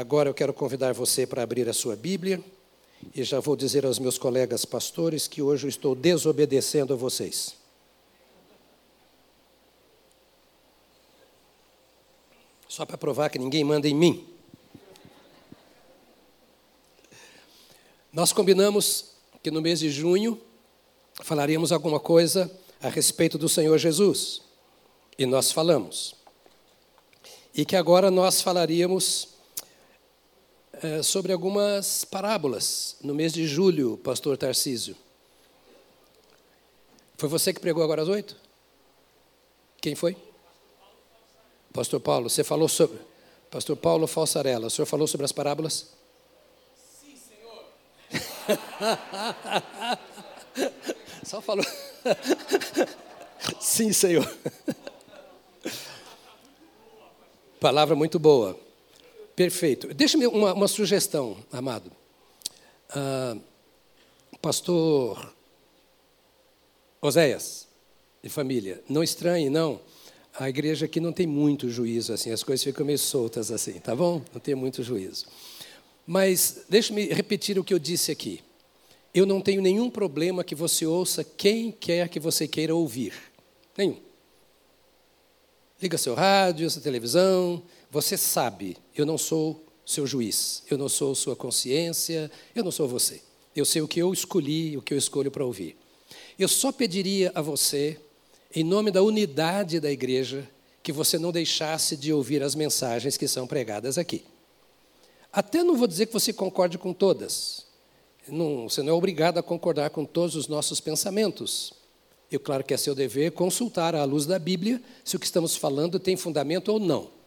Agora eu quero convidar você para abrir a sua Bíblia e já vou dizer aos meus colegas pastores que hoje eu estou desobedecendo a vocês. Só para provar que ninguém manda em mim. Nós combinamos que no mês de junho falaríamos alguma coisa a respeito do Senhor Jesus. E nós falamos. E que agora nós falaríamos é, sobre algumas parábolas no mês de julho, pastor Tarcísio. Foi você que pregou agora às oito? Quem foi? Pastor Paulo, você falou sobre. Pastor Paulo Falsarella, o senhor falou sobre as parábolas? Sim, senhor. Só falou. Sim, Senhor. Palavra muito boa. Perfeito. Deixa-me uma, uma, sugestão, amado. Ah, pastor Oséias, de família, não estranhe, não. A igreja aqui não tem muito juízo assim, as coisas ficam meio soltas assim, tá bom? Não tem muito juízo. Mas deixe-me repetir o que eu disse aqui. Eu não tenho nenhum problema que você ouça quem quer que você queira ouvir. Nenhum. Liga seu rádio, sua televisão. Você sabe, eu não sou seu juiz, eu não sou sua consciência, eu não sou você. Eu sei o que eu escolhi, o que eu escolho para ouvir. Eu só pediria a você, em nome da unidade da igreja, que você não deixasse de ouvir as mensagens que são pregadas aqui. Até não vou dizer que você concorde com todas, não, você não é obrigado a concordar com todos os nossos pensamentos. Eu, claro que é seu dever consultar à luz da Bíblia se o que estamos falando tem fundamento ou não.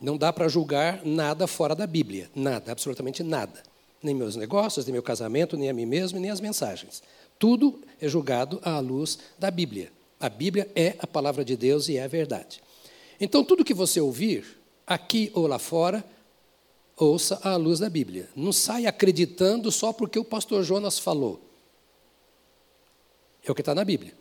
Não dá para julgar nada fora da Bíblia, nada, absolutamente nada. Nem meus negócios, nem meu casamento, nem a mim mesmo, nem as mensagens. Tudo é julgado à luz da Bíblia. A Bíblia é a palavra de Deus e é a verdade. Então, tudo que você ouvir, aqui ou lá fora, ouça à luz da Bíblia. Não saia acreditando só porque o pastor Jonas falou. É o que está na Bíblia.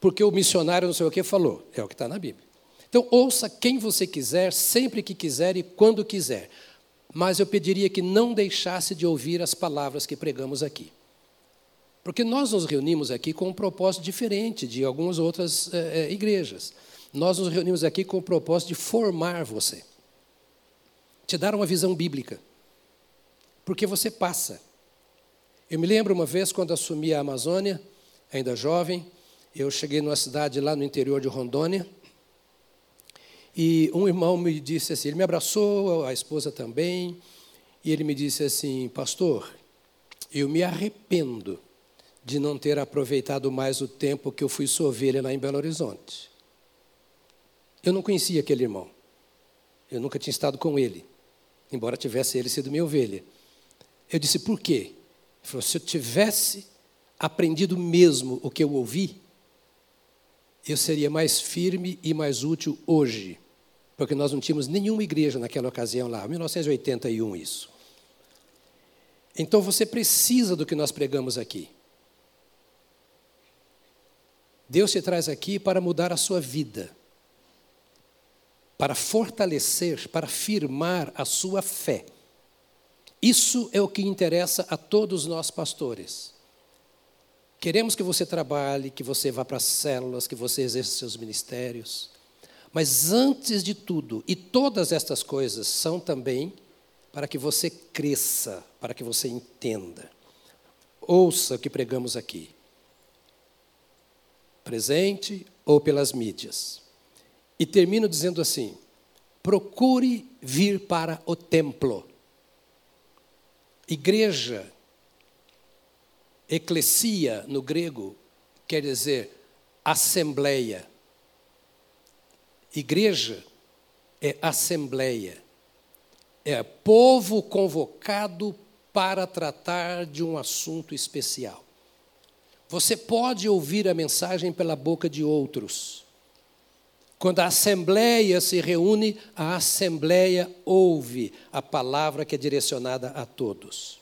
Porque o missionário não sei o que falou. É o que está na Bíblia. Então, ouça quem você quiser, sempre que quiser e quando quiser. Mas eu pediria que não deixasse de ouvir as palavras que pregamos aqui. Porque nós nos reunimos aqui com um propósito diferente de algumas outras é, igrejas. Nós nos reunimos aqui com o propósito de formar você te dar uma visão bíblica. Porque você passa. Eu me lembro uma vez quando assumi a Amazônia, ainda jovem, eu cheguei numa cidade lá no interior de Rondônia, e um irmão me disse assim, ele me abraçou, a esposa também, e ele me disse assim, pastor, eu me arrependo de não ter aproveitado mais o tempo que eu fui sua ovelha lá em Belo Horizonte. Eu não conhecia aquele irmão. Eu nunca tinha estado com ele embora tivesse ele sido minha ovelha. Eu disse, por quê? Ele falou, se eu tivesse aprendido mesmo o que eu ouvi, eu seria mais firme e mais útil hoje. Porque nós não tínhamos nenhuma igreja naquela ocasião lá, 1981 isso. Então você precisa do que nós pregamos aqui. Deus te traz aqui para mudar a sua vida para fortalecer, para firmar a sua fé. Isso é o que interessa a todos nós pastores. Queremos que você trabalhe, que você vá para as células, que você exerça seus ministérios. Mas antes de tudo, e todas estas coisas são também para que você cresça, para que você entenda. Ouça o que pregamos aqui. Presente ou pelas mídias. E termino dizendo assim: procure vir para o templo. Igreja, eclesia no grego, quer dizer assembleia. Igreja é assembleia, é povo convocado para tratar de um assunto especial. Você pode ouvir a mensagem pela boca de outros quando a assembleia se reúne, a assembleia ouve a palavra que é direcionada a todos.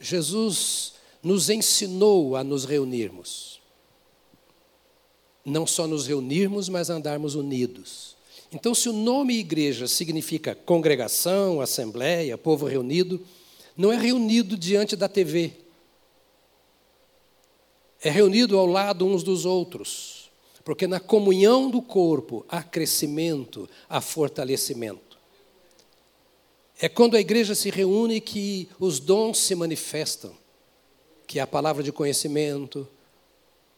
Jesus nos ensinou a nos reunirmos. Não só nos reunirmos, mas andarmos unidos. Então, se o nome igreja significa congregação, assembleia, povo reunido, não é reunido diante da TV. É reunido ao lado uns dos outros. Porque na comunhão do corpo há crescimento, há fortalecimento. É quando a igreja se reúne que os dons se manifestam, que é a palavra de conhecimento,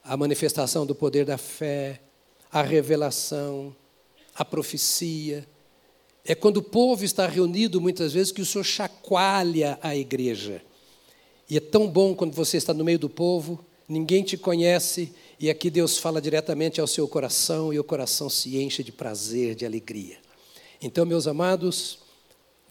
a manifestação do poder da fé, a revelação, a profecia. É quando o povo está reunido, muitas vezes, que o Senhor chacoalha a igreja. E é tão bom quando você está no meio do povo, ninguém te conhece, e aqui Deus fala diretamente ao seu coração, e o coração se enche de prazer, de alegria. Então, meus amados,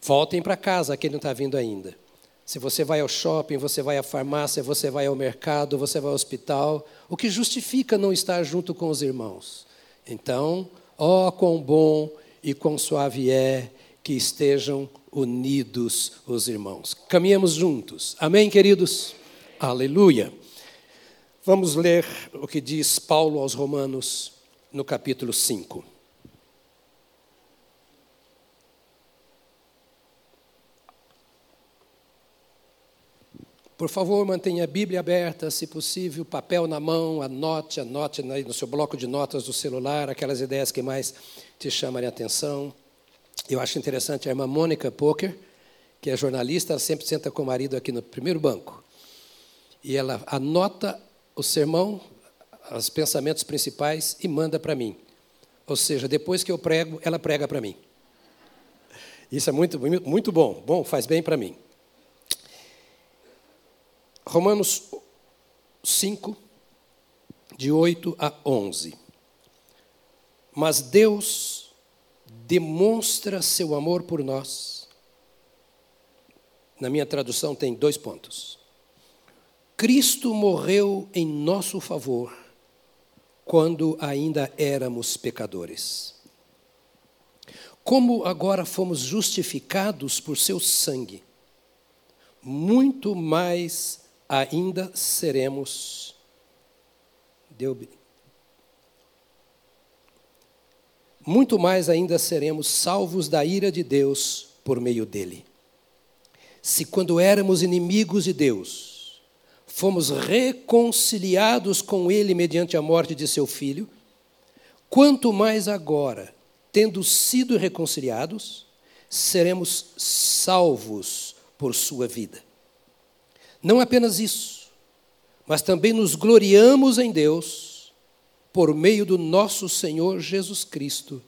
voltem para casa, quem não está vindo ainda. Se você vai ao shopping, você vai à farmácia, você vai ao mercado, você vai ao hospital, o que justifica não estar junto com os irmãos. Então, ó, oh, quão bom e quão suave é que estejam unidos os irmãos. Caminhamos juntos. Amém, queridos? Aleluia. Vamos ler o que diz Paulo aos Romanos no capítulo 5. Por favor, mantenha a Bíblia aberta, se possível, papel na mão, anote, anote no seu bloco de notas do celular aquelas ideias que mais te chamarem a atenção. Eu acho interessante a irmã Mônica Poker, que é jornalista, ela sempre senta com o marido aqui no primeiro banco. E ela anota o sermão, os pensamentos principais e manda para mim. Ou seja, depois que eu prego, ela prega para mim. Isso é muito, muito bom. Bom, faz bem para mim. Romanos 5, de 8 a 11. Mas Deus demonstra seu amor por nós. Na minha tradução tem dois pontos. Cristo morreu em nosso favor quando ainda éramos pecadores. Como agora fomos justificados por seu sangue, muito mais ainda seremos. Deu, muito mais ainda seremos salvos da ira de Deus por meio dele. Se quando éramos inimigos de Deus, fomos reconciliados com ele mediante a morte de seu filho, quanto mais agora, tendo sido reconciliados, seremos salvos por sua vida. Não apenas isso, mas também nos gloriamos em Deus por meio do nosso Senhor Jesus Cristo,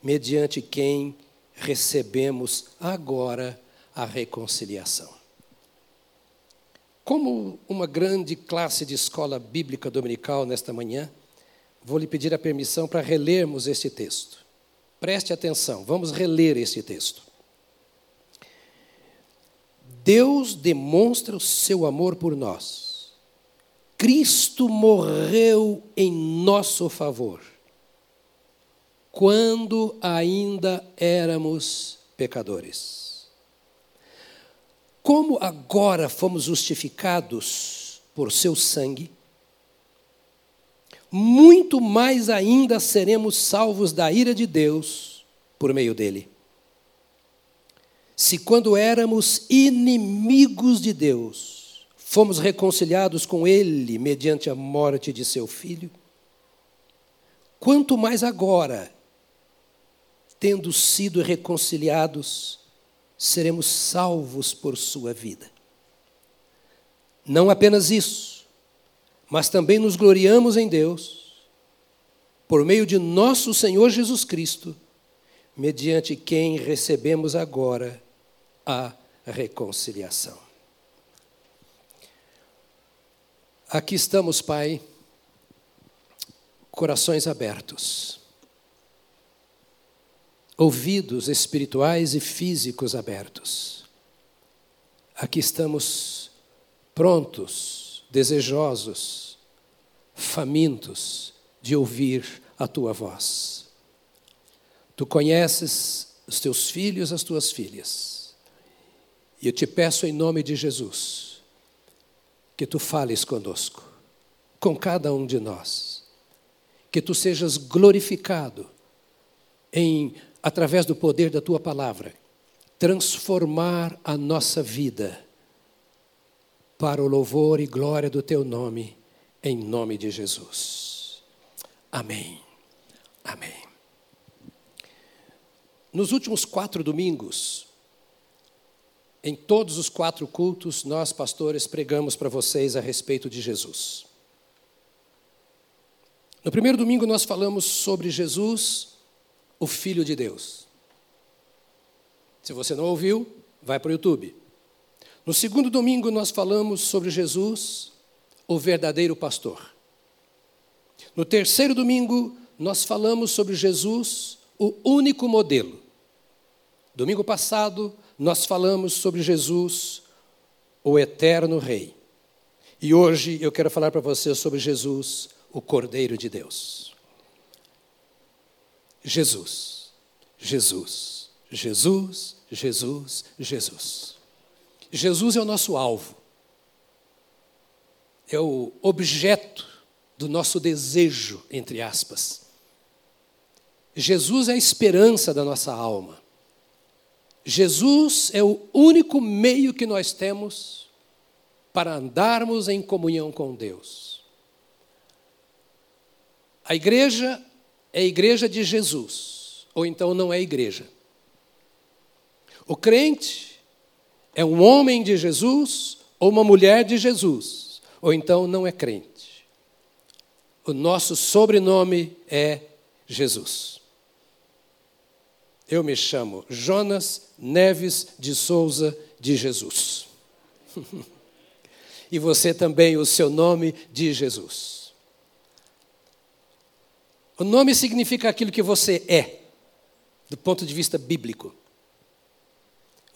mediante quem recebemos agora a reconciliação. Como uma grande classe de escola bíblica dominical nesta manhã, vou lhe pedir a permissão para relermos este texto. Preste atenção, vamos reler este texto. Deus demonstra o seu amor por nós. Cristo morreu em nosso favor, quando ainda éramos pecadores. Como agora fomos justificados por seu sangue, muito mais ainda seremos salvos da ira de Deus por meio dele se quando éramos inimigos de Deus, fomos reconciliados com Ele mediante a morte de seu filho, quanto mais agora, tendo sido reconciliados, seremos salvos por sua vida. Não apenas isso, mas também nos gloriamos em Deus, por meio de nosso Senhor Jesus Cristo, mediante quem recebemos agora a reconciliação. Aqui estamos, Pai, corações abertos, ouvidos espirituais e físicos abertos. Aqui estamos prontos, desejosos, famintos de ouvir a tua voz. Tu conheces os teus filhos, as tuas filhas e eu te peço em nome de Jesus, que tu fales conosco, com cada um de nós, que tu sejas glorificado em, através do poder da tua palavra, transformar a nossa vida para o louvor e glória do teu nome, em nome de Jesus. Amém. Amém. Nos últimos quatro domingos, em todos os quatro cultos, nós, pastores, pregamos para vocês a respeito de Jesus. No primeiro domingo, nós falamos sobre Jesus, o Filho de Deus. Se você não ouviu, vai para o YouTube. No segundo domingo, nós falamos sobre Jesus, o verdadeiro pastor. No terceiro domingo, nós falamos sobre Jesus, o único modelo. Domingo passado, nós falamos sobre Jesus, o eterno Rei. E hoje eu quero falar para você sobre Jesus, o Cordeiro de Deus. Jesus, Jesus, Jesus, Jesus, Jesus. Jesus é o nosso alvo, é o objeto do nosso desejo, entre aspas. Jesus é a esperança da nossa alma. Jesus é o único meio que nós temos para andarmos em comunhão com Deus. A igreja é a igreja de Jesus, ou então não é igreja. O crente é um homem de Jesus ou uma mulher de Jesus, ou então não é crente. O nosso sobrenome é Jesus. Eu me chamo Jonas Neves de Souza de Jesus. e você também, o seu nome de Jesus. O nome significa aquilo que você é, do ponto de vista bíblico.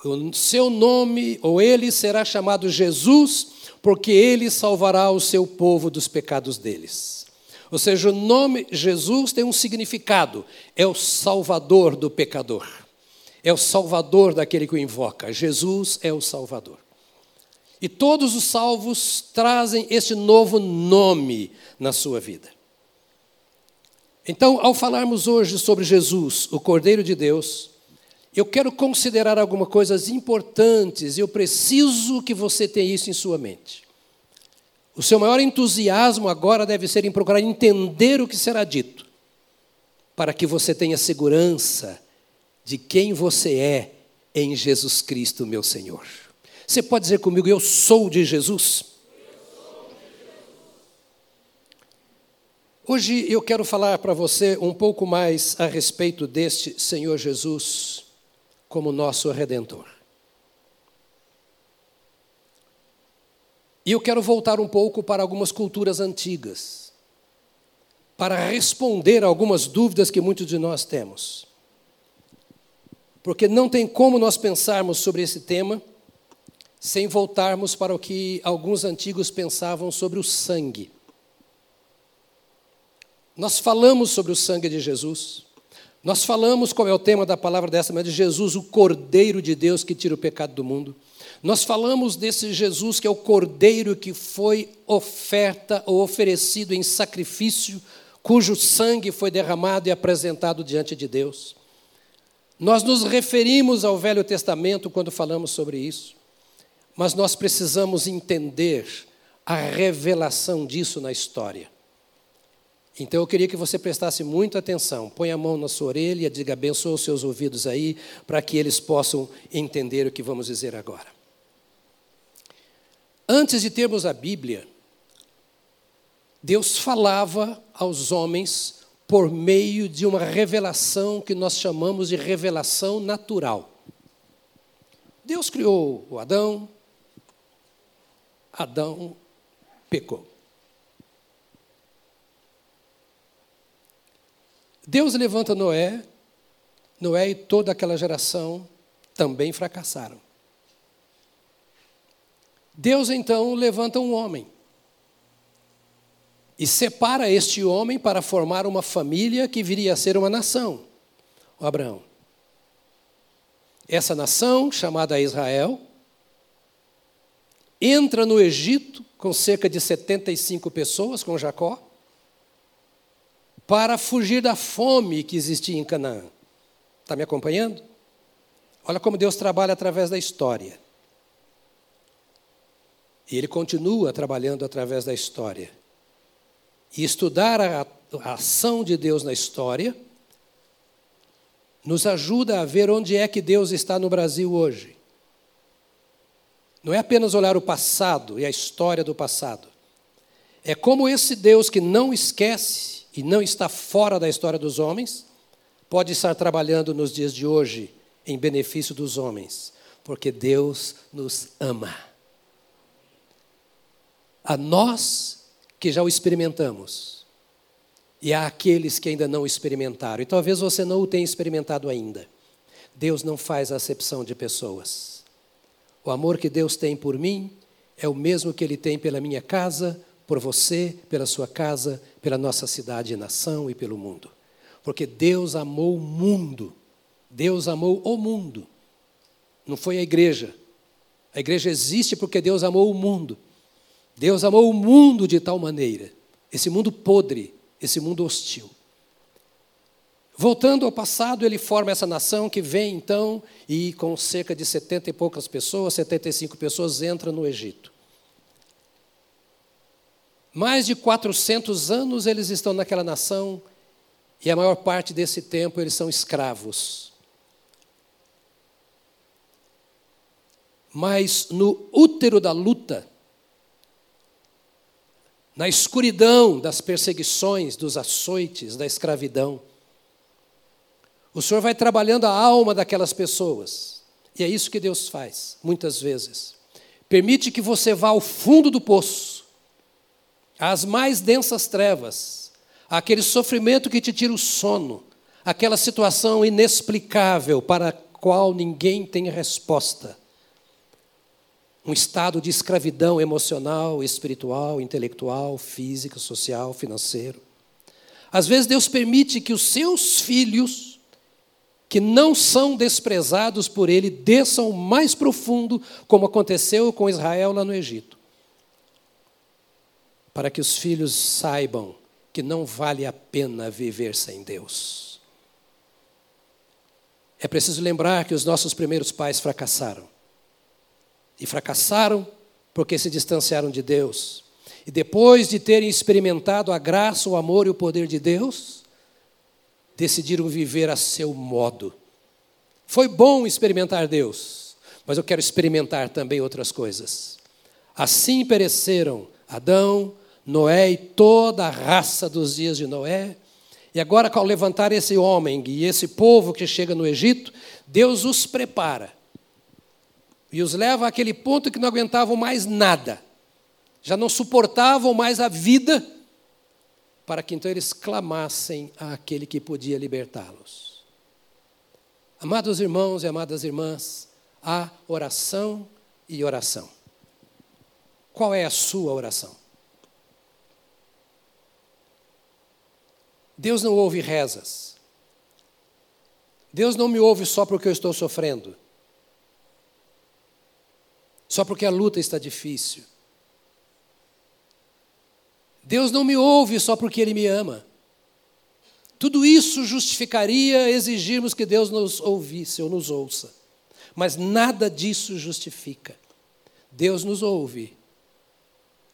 O seu nome, ou ele será chamado Jesus, porque ele salvará o seu povo dos pecados deles. Ou seja, o nome Jesus tem um significado, é o salvador do pecador, é o salvador daquele que o invoca. Jesus é o salvador. E todos os salvos trazem este novo nome na sua vida. Então, ao falarmos hoje sobre Jesus, o Cordeiro de Deus, eu quero considerar algumas coisas importantes e eu preciso que você tenha isso em sua mente. O seu maior entusiasmo agora deve ser em procurar entender o que será dito, para que você tenha segurança de quem você é em Jesus Cristo, meu Senhor. Você pode dizer comigo, eu sou de Jesus? Hoje eu quero falar para você um pouco mais a respeito deste Senhor Jesus como nosso redentor. E eu quero voltar um pouco para algumas culturas antigas, para responder a algumas dúvidas que muitos de nós temos. Porque não tem como nós pensarmos sobre esse tema sem voltarmos para o que alguns antigos pensavam sobre o sangue. Nós falamos sobre o sangue de Jesus. Nós falamos qual é o tema da palavra dessa manhã de Jesus, o Cordeiro de Deus que tira o pecado do mundo. Nós falamos desse Jesus que é o cordeiro que foi oferta ou oferecido em sacrifício, cujo sangue foi derramado e apresentado diante de Deus. Nós nos referimos ao Velho Testamento quando falamos sobre isso, mas nós precisamos entender a revelação disso na história. Então eu queria que você prestasse muita atenção. Põe a mão na sua orelha, diga abençoa os seus ouvidos aí, para que eles possam entender o que vamos dizer agora. Antes de termos a Bíblia, Deus falava aos homens por meio de uma revelação que nós chamamos de revelação natural. Deus criou o Adão, Adão pecou. Deus levanta Noé, Noé e toda aquela geração também fracassaram. Deus então levanta um homem e separa este homem para formar uma família que viria a ser uma nação, o Abraão. Essa nação, chamada Israel, entra no Egito com cerca de 75 pessoas, com Jacó, para fugir da fome que existia em Canaã. Está me acompanhando? Olha como Deus trabalha através da história. E Ele continua trabalhando através da história. E estudar a, ação de Deus na história nos ajuda a ver onde é que Deus está no Brasil hoje. Não é apenas olhar o passado e a história do passado. É como esse Deus que não esquece e não está fora da história dos homens, pode estar trabalhando nos dias de hoje em benefício dos homens, porque Deus nos ama. A nós que já o experimentamos, e há aqueles que ainda não experimentaram, e talvez você não o tenha experimentado ainda. Deus não faz acepção de pessoas. O amor que Deus tem por mim é o mesmo que Ele tem pela minha casa, por você, pela sua casa, pela nossa cidade e nação e pelo mundo. Porque Deus amou o mundo. Deus amou o mundo. Não foi a igreja. A igreja existe porque Deus amou o mundo. Deus amou o mundo de tal maneira, esse mundo podre, esse mundo hostil. Voltando ao passado, ele forma essa nação que vem então e com cerca de setenta e poucas pessoas, 75 pessoas, entra no Egito. Mais de 400 anos eles estão naquela nação e a maior parte desse tempo eles são escravos. Mas no útero da luta, na escuridão das perseguições, dos açoites, da escravidão, o Senhor vai trabalhando a alma daquelas pessoas. E é isso que Deus faz, muitas vezes. Permite que você vá ao fundo do poço às mais densas trevas, aquele sofrimento que te tira o sono, aquela situação inexplicável para a qual ninguém tem resposta. Um estado de escravidão emocional, espiritual, intelectual, física, social, financeiro. Às vezes Deus permite que os seus filhos, que não são desprezados por Ele, desçam mais profundo, como aconteceu com Israel lá no Egito para que os filhos saibam que não vale a pena viver sem Deus. É preciso lembrar que os nossos primeiros pais fracassaram. E fracassaram porque se distanciaram de Deus. E depois de terem experimentado a graça, o amor e o poder de Deus, decidiram viver a seu modo. Foi bom experimentar Deus, mas eu quero experimentar também outras coisas. Assim pereceram Adão, Noé e toda a raça dos dias de Noé. E agora, ao levantar esse homem e esse povo que chega no Egito, Deus os prepara e os leva àquele ponto que não aguentavam mais nada, já não suportavam mais a vida, para que então eles clamassem àquele que podia libertá-los. Amados irmãos e amadas irmãs, há oração e oração. Qual é a sua oração? Deus não ouve rezas. Deus não me ouve só porque eu estou sofrendo. Só porque a luta está difícil. Deus não me ouve só porque Ele me ama. Tudo isso justificaria exigirmos que Deus nos ouvisse ou nos ouça. Mas nada disso justifica. Deus nos ouve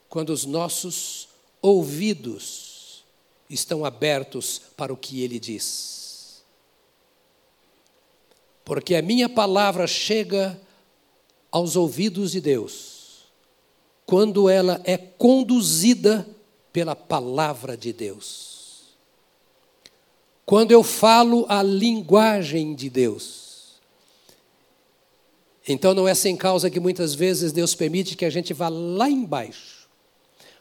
quando os nossos ouvidos estão abertos para o que ele diz. Porque a minha palavra chega aos ouvidos de Deus quando ela é conduzida pela palavra de Deus. Quando eu falo a linguagem de Deus. Então não é sem causa que muitas vezes Deus permite que a gente vá lá embaixo.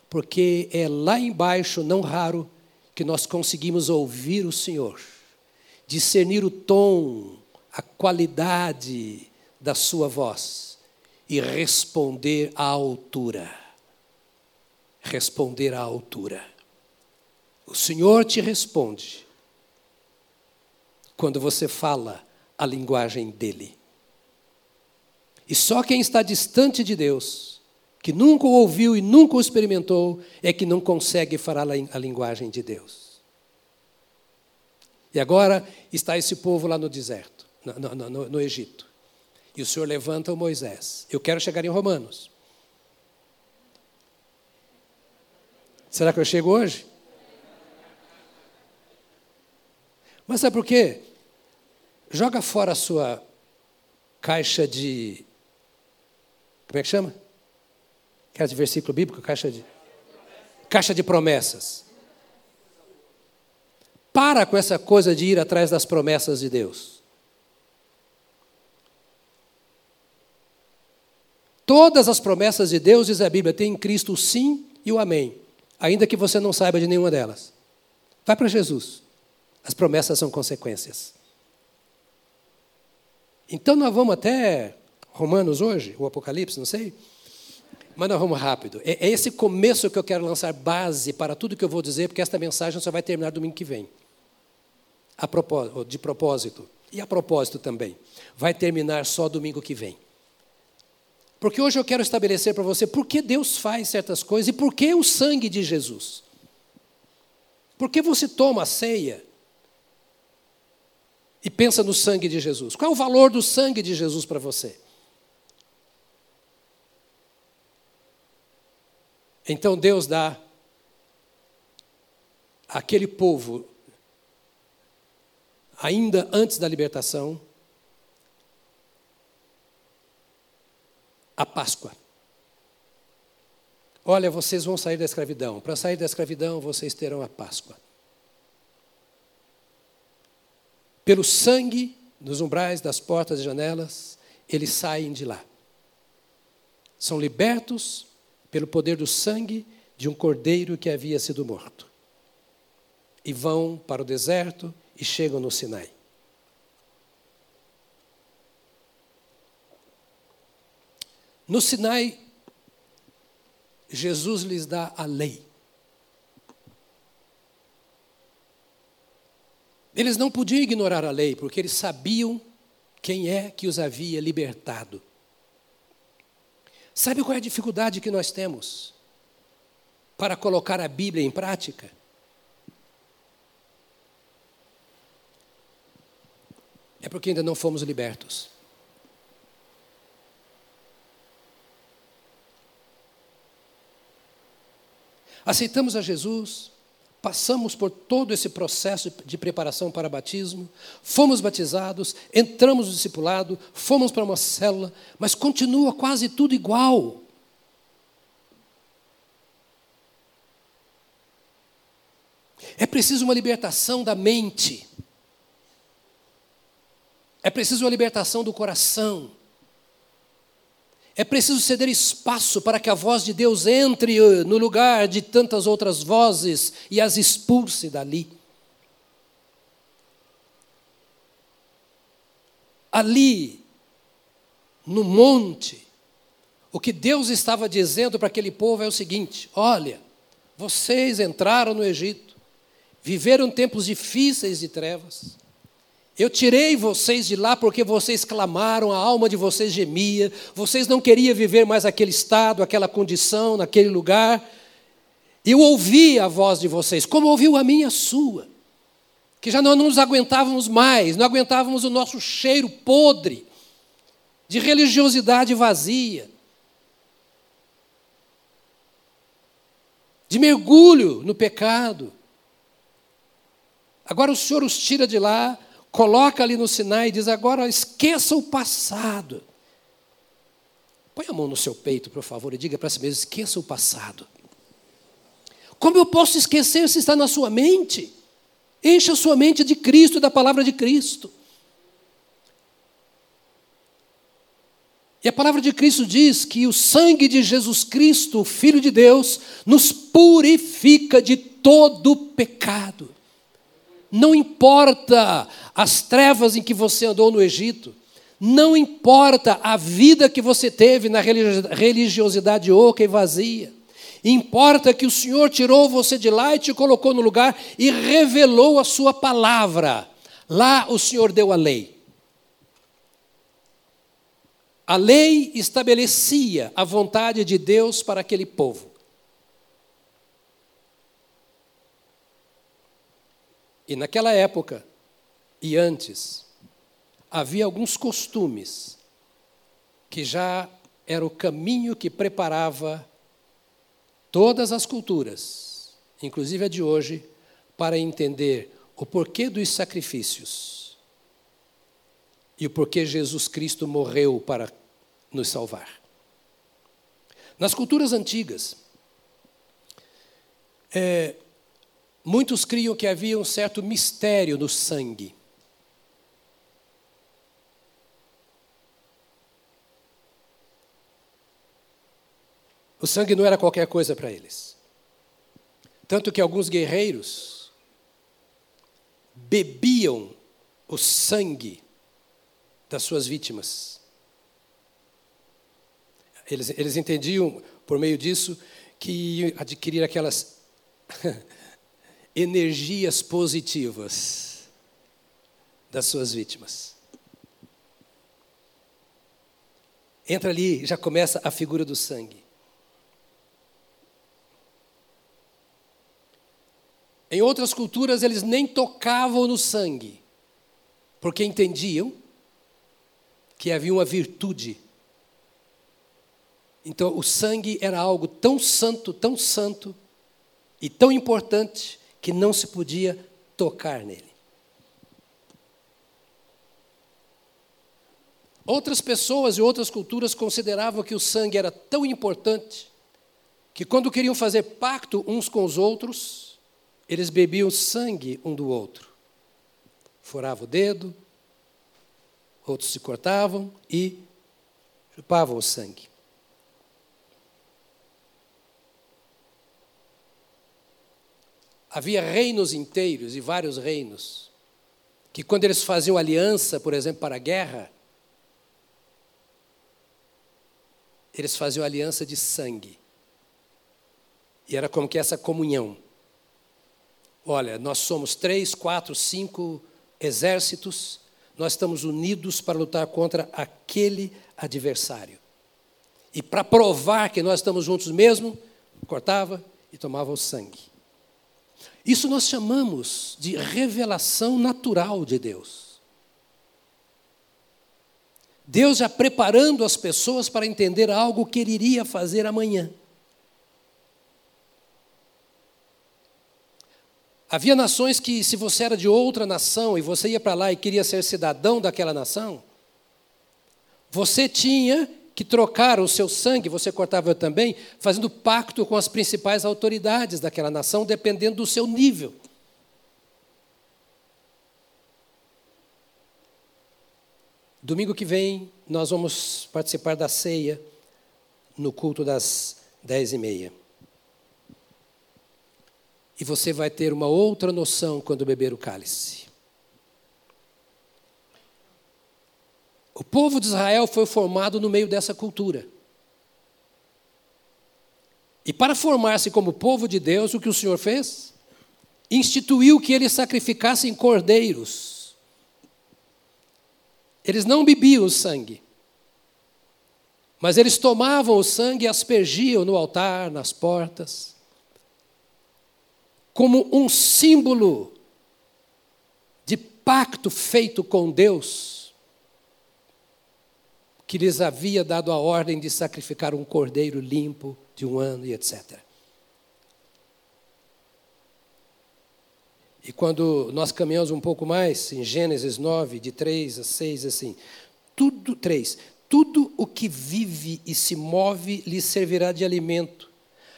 Porque é lá embaixo, não raro, que nós conseguimos ouvir o Senhor, discernir o tom, a qualidade da sua voz e responder à altura. Responder à altura. O Senhor te responde quando você fala a linguagem dele. E só quem está distante de Deus que nunca o ouviu e nunca o experimentou, é que não consegue falar a linguagem de Deus. E agora está esse povo lá no deserto, no, no, no, no Egito. E o Senhor levanta o Moisés. Eu quero chegar em Romanos. Será que eu chego hoje? Mas sabe por quê? Joga fora a sua caixa de. Como é que chama? Caixa de versículo bíblico? Caixa de. Caixa de promessas. Para com essa coisa de ir atrás das promessas de Deus. Todas as promessas de Deus, diz a Bíblia, tem em Cristo o sim e o amém, ainda que você não saiba de nenhuma delas. Vai para Jesus. As promessas são consequências. Então nós vamos até Romanos hoje, o Apocalipse, não sei. Mas nós vamos rápido. É, é esse começo que eu quero lançar base para tudo que eu vou dizer, porque esta mensagem só vai terminar domingo que vem. A propósito, de propósito. E a propósito também. Vai terminar só domingo que vem. Porque hoje eu quero estabelecer para você por que Deus faz certas coisas e por que o sangue de Jesus. Por que você toma a ceia e pensa no sangue de Jesus. Qual é o valor do sangue de Jesus para você? Então Deus dá àquele povo, ainda antes da libertação, a Páscoa. Olha, vocês vão sair da escravidão. Para sair da escravidão, vocês terão a Páscoa. Pelo sangue nos umbrais das portas e janelas, eles saem de lá. São libertos pelo poder do sangue de um cordeiro que havia sido morto. E vão para o deserto e chegam no Sinai. No Sinai, Jesus lhes dá a lei. Eles não podiam ignorar a lei, porque eles sabiam quem é que os havia libertado. Sabe qual é a dificuldade que nós temos para colocar a Bíblia em prática? É porque ainda não fomos libertos. Aceitamos a Jesus, Passamos por todo esse processo de preparação para batismo, fomos batizados, entramos no discipulado, fomos para uma célula, mas continua quase tudo igual. É preciso uma libertação da mente. É preciso uma libertação do coração. É preciso ceder espaço para que a voz de Deus entre eh, no lugar de tantas outras vozes e as expulse dali. Ali, no monte, o que Deus estava dizendo para aquele povo é o seguinte: olha, vocês entraram no Egito, viveram tempos difíceis de trevas, eu tirei vocês de lá porque vocês clamaram, a alma de vocês gemia, vocês não queriam viver mais aquele estado, aquela condição, naquele lugar. Eu ouvi a voz de vocês, como ouviu a minha a sua, que já não nos aguentávamos mais, não aguentávamos o nosso cheiro podre de religiosidade vazia, de mergulho no pecado. Agora o Senhor os tira de lá coloca ali no Sinai e diz: agora esqueça o passado. Põe a mão no seu peito, por favor, e diga para si mesmo: esqueça o passado. Como eu posso esquecer se está na sua mente? Encha a sua mente de Cristo e da palavra de Cristo. E a palavra de Cristo diz que o sangue de Jesus Cristo, Filho de Deus, nos purifica de todo pecado. Não importa as trevas em que você andou no Egito, não importa a vida que você teve na religiosidade oca e vazia. Importa que o Senhor tirou você de lá e te colocou no lugar e revelou a sua palavra. Lá o Senhor deu a lei. A lei estabelecia a vontade de Deus para aquele povo. E naquela época, e antes, havia alguns costumes que já era o caminho que preparava todas as culturas, inclusive a de hoje, para entender o porquê dos sacrifícios e o porquê Jesus Cristo morreu para nos salvar. Nas culturas antigas, é, muitos criam que havia um certo mistério no sangue. O sangue não era qualquer coisa para eles. Tanto que alguns guerreiros bebiam o sangue das suas vítimas. Eles, eles entendiam, por meio disso, que adquirir aquelas energias positivas das suas vítimas. Entra ali, já começa a figura do sangue. Em outras culturas, eles nem tocavam no sangue, porque entendiam que havia uma virtude. Então, o sangue era algo tão santo, tão santo e tão importante que não se podia tocar nele. Outras pessoas e outras culturas consideravam que o sangue era tão importante que, quando queriam fazer pacto uns com os outros, eles bebiam sangue um do outro. Furava o dedo, outros se cortavam e chupavam o sangue. Havia reinos inteiros e vários reinos que, quando eles faziam aliança, por exemplo, para a guerra, eles faziam aliança de sangue. E era como que essa comunhão. Olha, nós somos três, quatro, cinco exércitos, nós estamos unidos para lutar contra aquele adversário. E para provar que nós estamos juntos mesmo, cortava e tomava o sangue. Isso nós chamamos de revelação natural de Deus. Deus já preparando as pessoas para entender algo que ele iria fazer amanhã. Havia nações que, se você era de outra nação e você ia para lá e queria ser cidadão daquela nação, você tinha que trocar o seu sangue, você cortava também, fazendo pacto com as principais autoridades daquela nação, dependendo do seu nível. Domingo que vem, nós vamos participar da ceia no culto das dez e meia. E você vai ter uma outra noção quando beber o cálice. O povo de Israel foi formado no meio dessa cultura. E para formar-se como povo de Deus, o que o Senhor fez? Instituiu que eles sacrificassem cordeiros. Eles não bebiam o sangue, mas eles tomavam o sangue e aspergiam no altar, nas portas como um símbolo de pacto feito com Deus, que lhes havia dado a ordem de sacrificar um cordeiro limpo de um ano e etc. E quando nós caminhamos um pouco mais, em Gênesis 9, de 3 a 6, assim, tudo, 3, tudo o que vive e se move lhe servirá de alimento.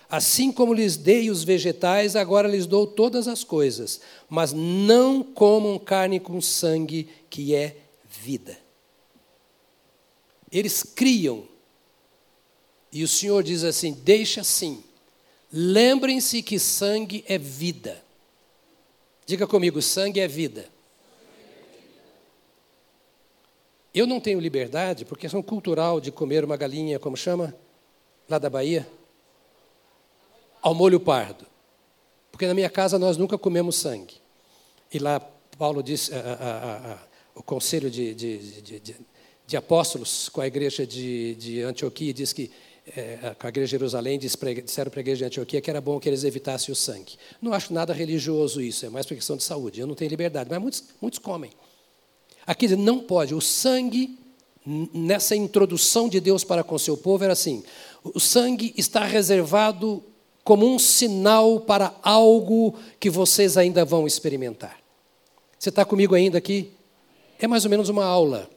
Assim como lhes dei os vegetais, agora lhes dou todas as coisas, mas não comam carne com sangue, que é vida. Eles criam, e o Senhor diz assim: deixa assim, lembrem-se que sangue é vida. Diga comigo: sangue é vida. Eu não tenho liberdade, por questão cultural, de comer uma galinha, como chama? Lá da Bahia? ao molho pardo. Porque na minha casa nós nunca comemos sangue. E lá Paulo disse, a, a, a, o conselho de, de, de, de, apóstolos com a igreja de, Antioquia diz que, é, com a igreja de Jerusalém, disseram para a igreja de Antioquia que era bom que eles evitassem o sangue. Não acho nada religioso isso, é mais por questão de saúde. Eu não tenho liberdade, mas muitos, muitos comem. Aqui não pode. O sangue, nessa introdução de Deus para com seu povo, era assim: o sangue está reservado como um sinal para algo que vocês ainda vão experimentar. Você está comigo ainda aqui? É mais ou menos uma aula.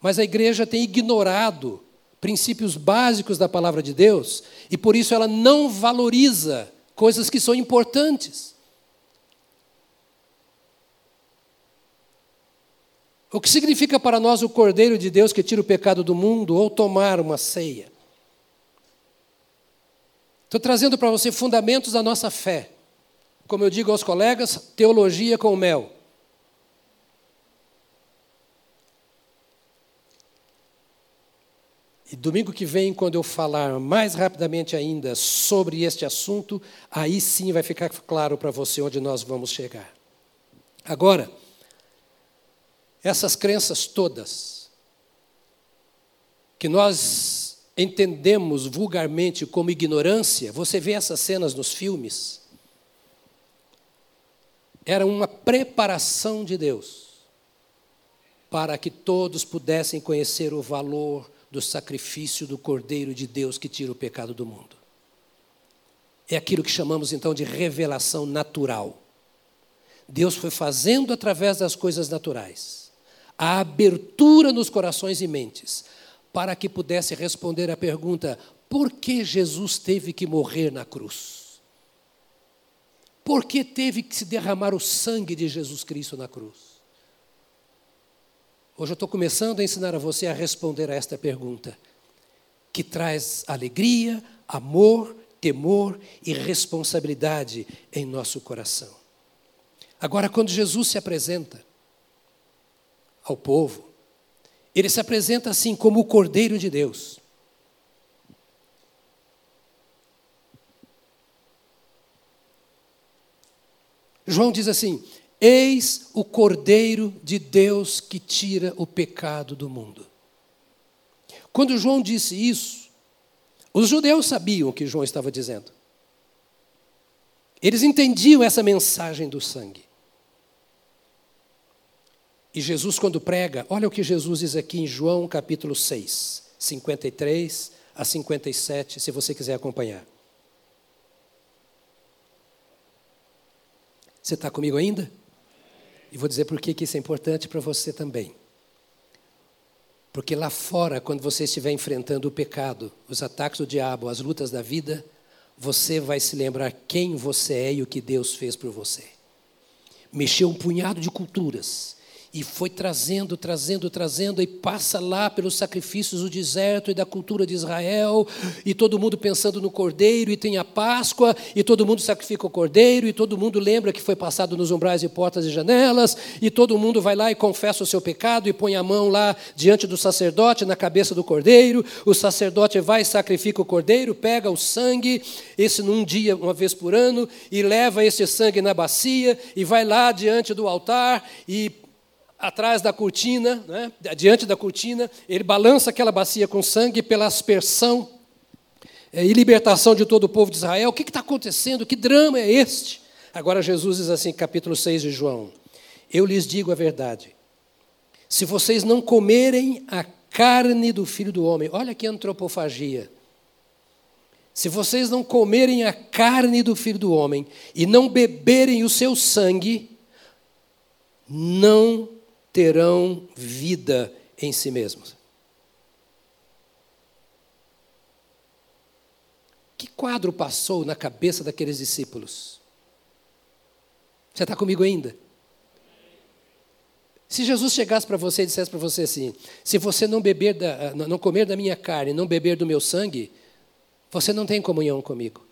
Mas a igreja tem ignorado princípios básicos da palavra de Deus e por isso ela não valoriza coisas que são importantes. O que significa para nós o Cordeiro de Deus que tira o pecado do mundo ou tomar uma ceia? Estou trazendo para você fundamentos da nossa fé. Como eu digo aos colegas, teologia com mel. E domingo que vem, quando eu falar mais rapidamente ainda sobre este assunto, aí sim vai ficar claro para você onde nós vamos chegar. Agora, essas crenças todas, que nós entendemos vulgarmente como ignorância, você vê essas cenas nos filmes, era uma preparação de Deus para que todos pudessem conhecer o valor do sacrifício do Cordeiro de Deus que tira o pecado do mundo. É aquilo que chamamos então de revelação natural. Deus foi fazendo através das coisas naturais a abertura nos corações e mentes, para que pudesse responder à pergunta: por que Jesus teve que morrer na cruz? Por que teve que se derramar o sangue de Jesus Cristo na cruz? Hoje eu estou começando a ensinar a você a responder a esta pergunta, que traz alegria, amor, temor e responsabilidade em nosso coração. Agora, quando Jesus se apresenta, ao povo, ele se apresenta assim como o Cordeiro de Deus. João diz assim: Eis o Cordeiro de Deus que tira o pecado do mundo. Quando João disse isso, os judeus sabiam o que João estava dizendo. Eles entendiam essa mensagem do sangue. E Jesus, quando prega, olha o que Jesus diz aqui em João capítulo 6, 53 a 57, se você quiser acompanhar. Você está comigo ainda? E vou dizer por que isso é importante para você também. Porque lá fora, quando você estiver enfrentando o pecado, os ataques do diabo, as lutas da vida, você vai se lembrar quem você é e o que Deus fez por você. Mexeu um punhado de culturas, e foi trazendo, trazendo, trazendo, e passa lá pelos sacrifícios do deserto e da cultura de Israel, e todo mundo pensando no cordeiro, e tem a Páscoa, e todo mundo sacrifica o cordeiro, e todo mundo lembra que foi passado nos umbrais e portas e janelas, e todo mundo vai lá e confessa o seu pecado, e põe a mão lá diante do sacerdote, na cabeça do cordeiro, o sacerdote vai e sacrifica o cordeiro, pega o sangue, esse num dia, uma vez por ano, e leva esse sangue na bacia, e vai lá diante do altar, e atrás da cortina, né, diante da cortina, ele balança aquela bacia com sangue pela aspersão é, e libertação de todo o povo de Israel. O que está acontecendo? Que drama é este? Agora Jesus diz assim, capítulo 6 de João: Eu lhes digo a verdade. Se vocês não comerem a carne do filho do homem, olha que antropofagia. Se vocês não comerem a carne do filho do homem e não beberem o seu sangue, não terão vida em si mesmos. Que quadro passou na cabeça daqueles discípulos? Você está comigo ainda? Se Jesus chegasse para você e dissesse para você assim: se você não beber da, não comer da minha carne, não beber do meu sangue, você não tem comunhão comigo.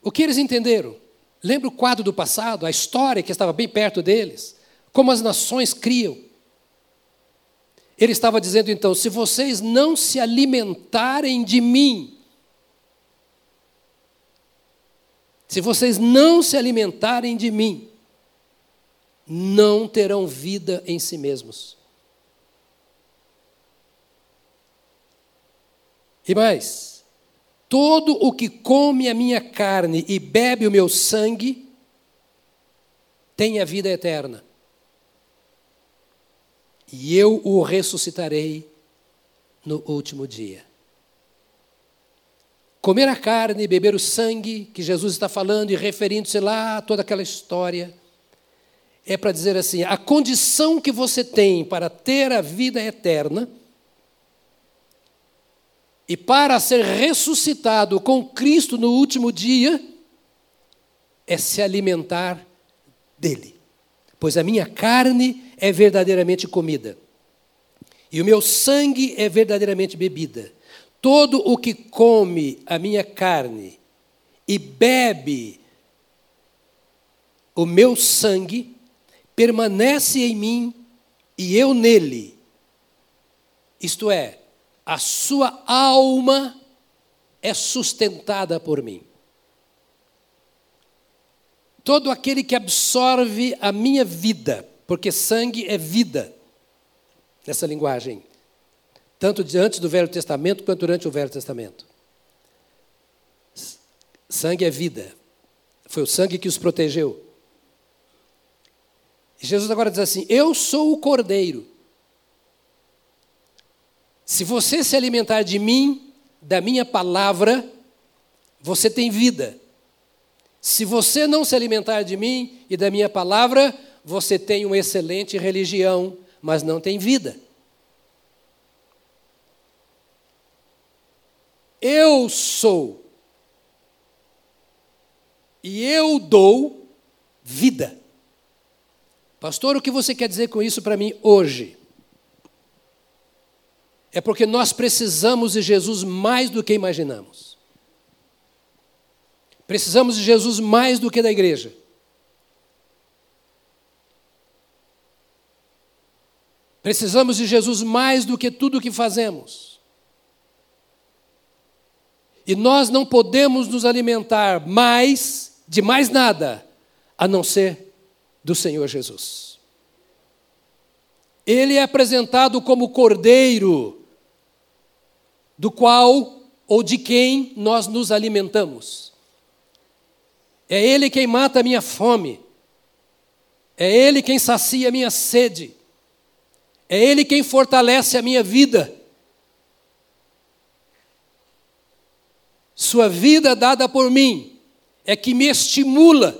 O que eles entenderam? Lembra o quadro do passado, a história que estava bem perto deles? Como as nações criam. Ele estava dizendo então: se vocês não se alimentarem de mim, se vocês não se alimentarem de mim, não terão vida em si mesmos. E mais, Todo o que come a minha carne e bebe o meu sangue tem a vida eterna. e eu o ressuscitarei no último dia. Comer a carne, beber o sangue, que Jesus está falando e referindo-se lá a toda aquela história, é para dizer assim: a condição que você tem para ter a vida eterna e para ser ressuscitado com Cristo no último dia é se alimentar dele. Pois a minha carne é verdadeiramente comida e o meu sangue é verdadeiramente bebida. Todo o que come a minha carne e bebe o meu sangue permanece em mim e eu nele. Isto é, a sua alma é sustentada por mim. Todo aquele que absorve a minha vida, porque sangue é vida, nessa linguagem, tanto diante do Velho Testamento quanto durante o Velho Testamento. Sangue é vida, foi o sangue que os protegeu. Jesus agora diz assim: Eu sou o cordeiro. Se você se alimentar de mim, da minha palavra, você tem vida. Se você não se alimentar de mim e da minha palavra, você tem uma excelente religião, mas não tem vida. Eu sou. E eu dou vida. Pastor, o que você quer dizer com isso para mim hoje? É porque nós precisamos de Jesus mais do que imaginamos. Precisamos de Jesus mais do que da igreja. Precisamos de Jesus mais do que tudo o que fazemos. E nós não podemos nos alimentar mais de mais nada a não ser do Senhor Jesus. Ele é apresentado como cordeiro, do qual ou de quem nós nos alimentamos. É Ele quem mata a minha fome. É Ele quem sacia a minha sede. É Ele quem fortalece a minha vida. Sua vida dada por mim é que me estimula,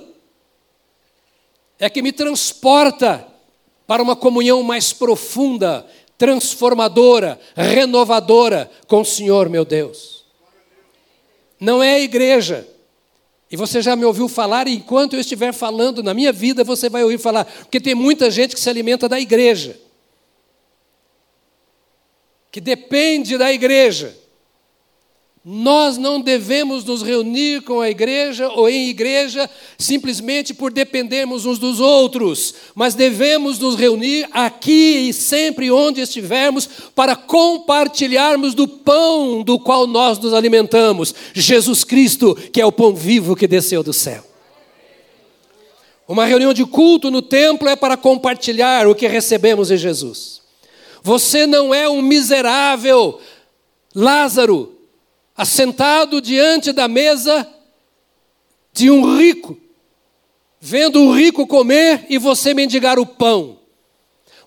é que me transporta para uma comunhão mais profunda, transformadora, renovadora com o Senhor, meu Deus. Não é a igreja. E você já me ouviu falar, e enquanto eu estiver falando na minha vida, você vai ouvir falar, porque tem muita gente que se alimenta da igreja, que depende da igreja. Nós não devemos nos reunir com a igreja ou em igreja simplesmente por dependermos uns dos outros, mas devemos nos reunir aqui e sempre onde estivermos para compartilharmos do pão do qual nós nos alimentamos, Jesus Cristo, que é o pão vivo que desceu do céu. Uma reunião de culto no templo é para compartilhar o que recebemos em Jesus. Você não é um miserável Lázaro assentado diante da mesa de um rico, vendo o rico comer e você mendigar o pão.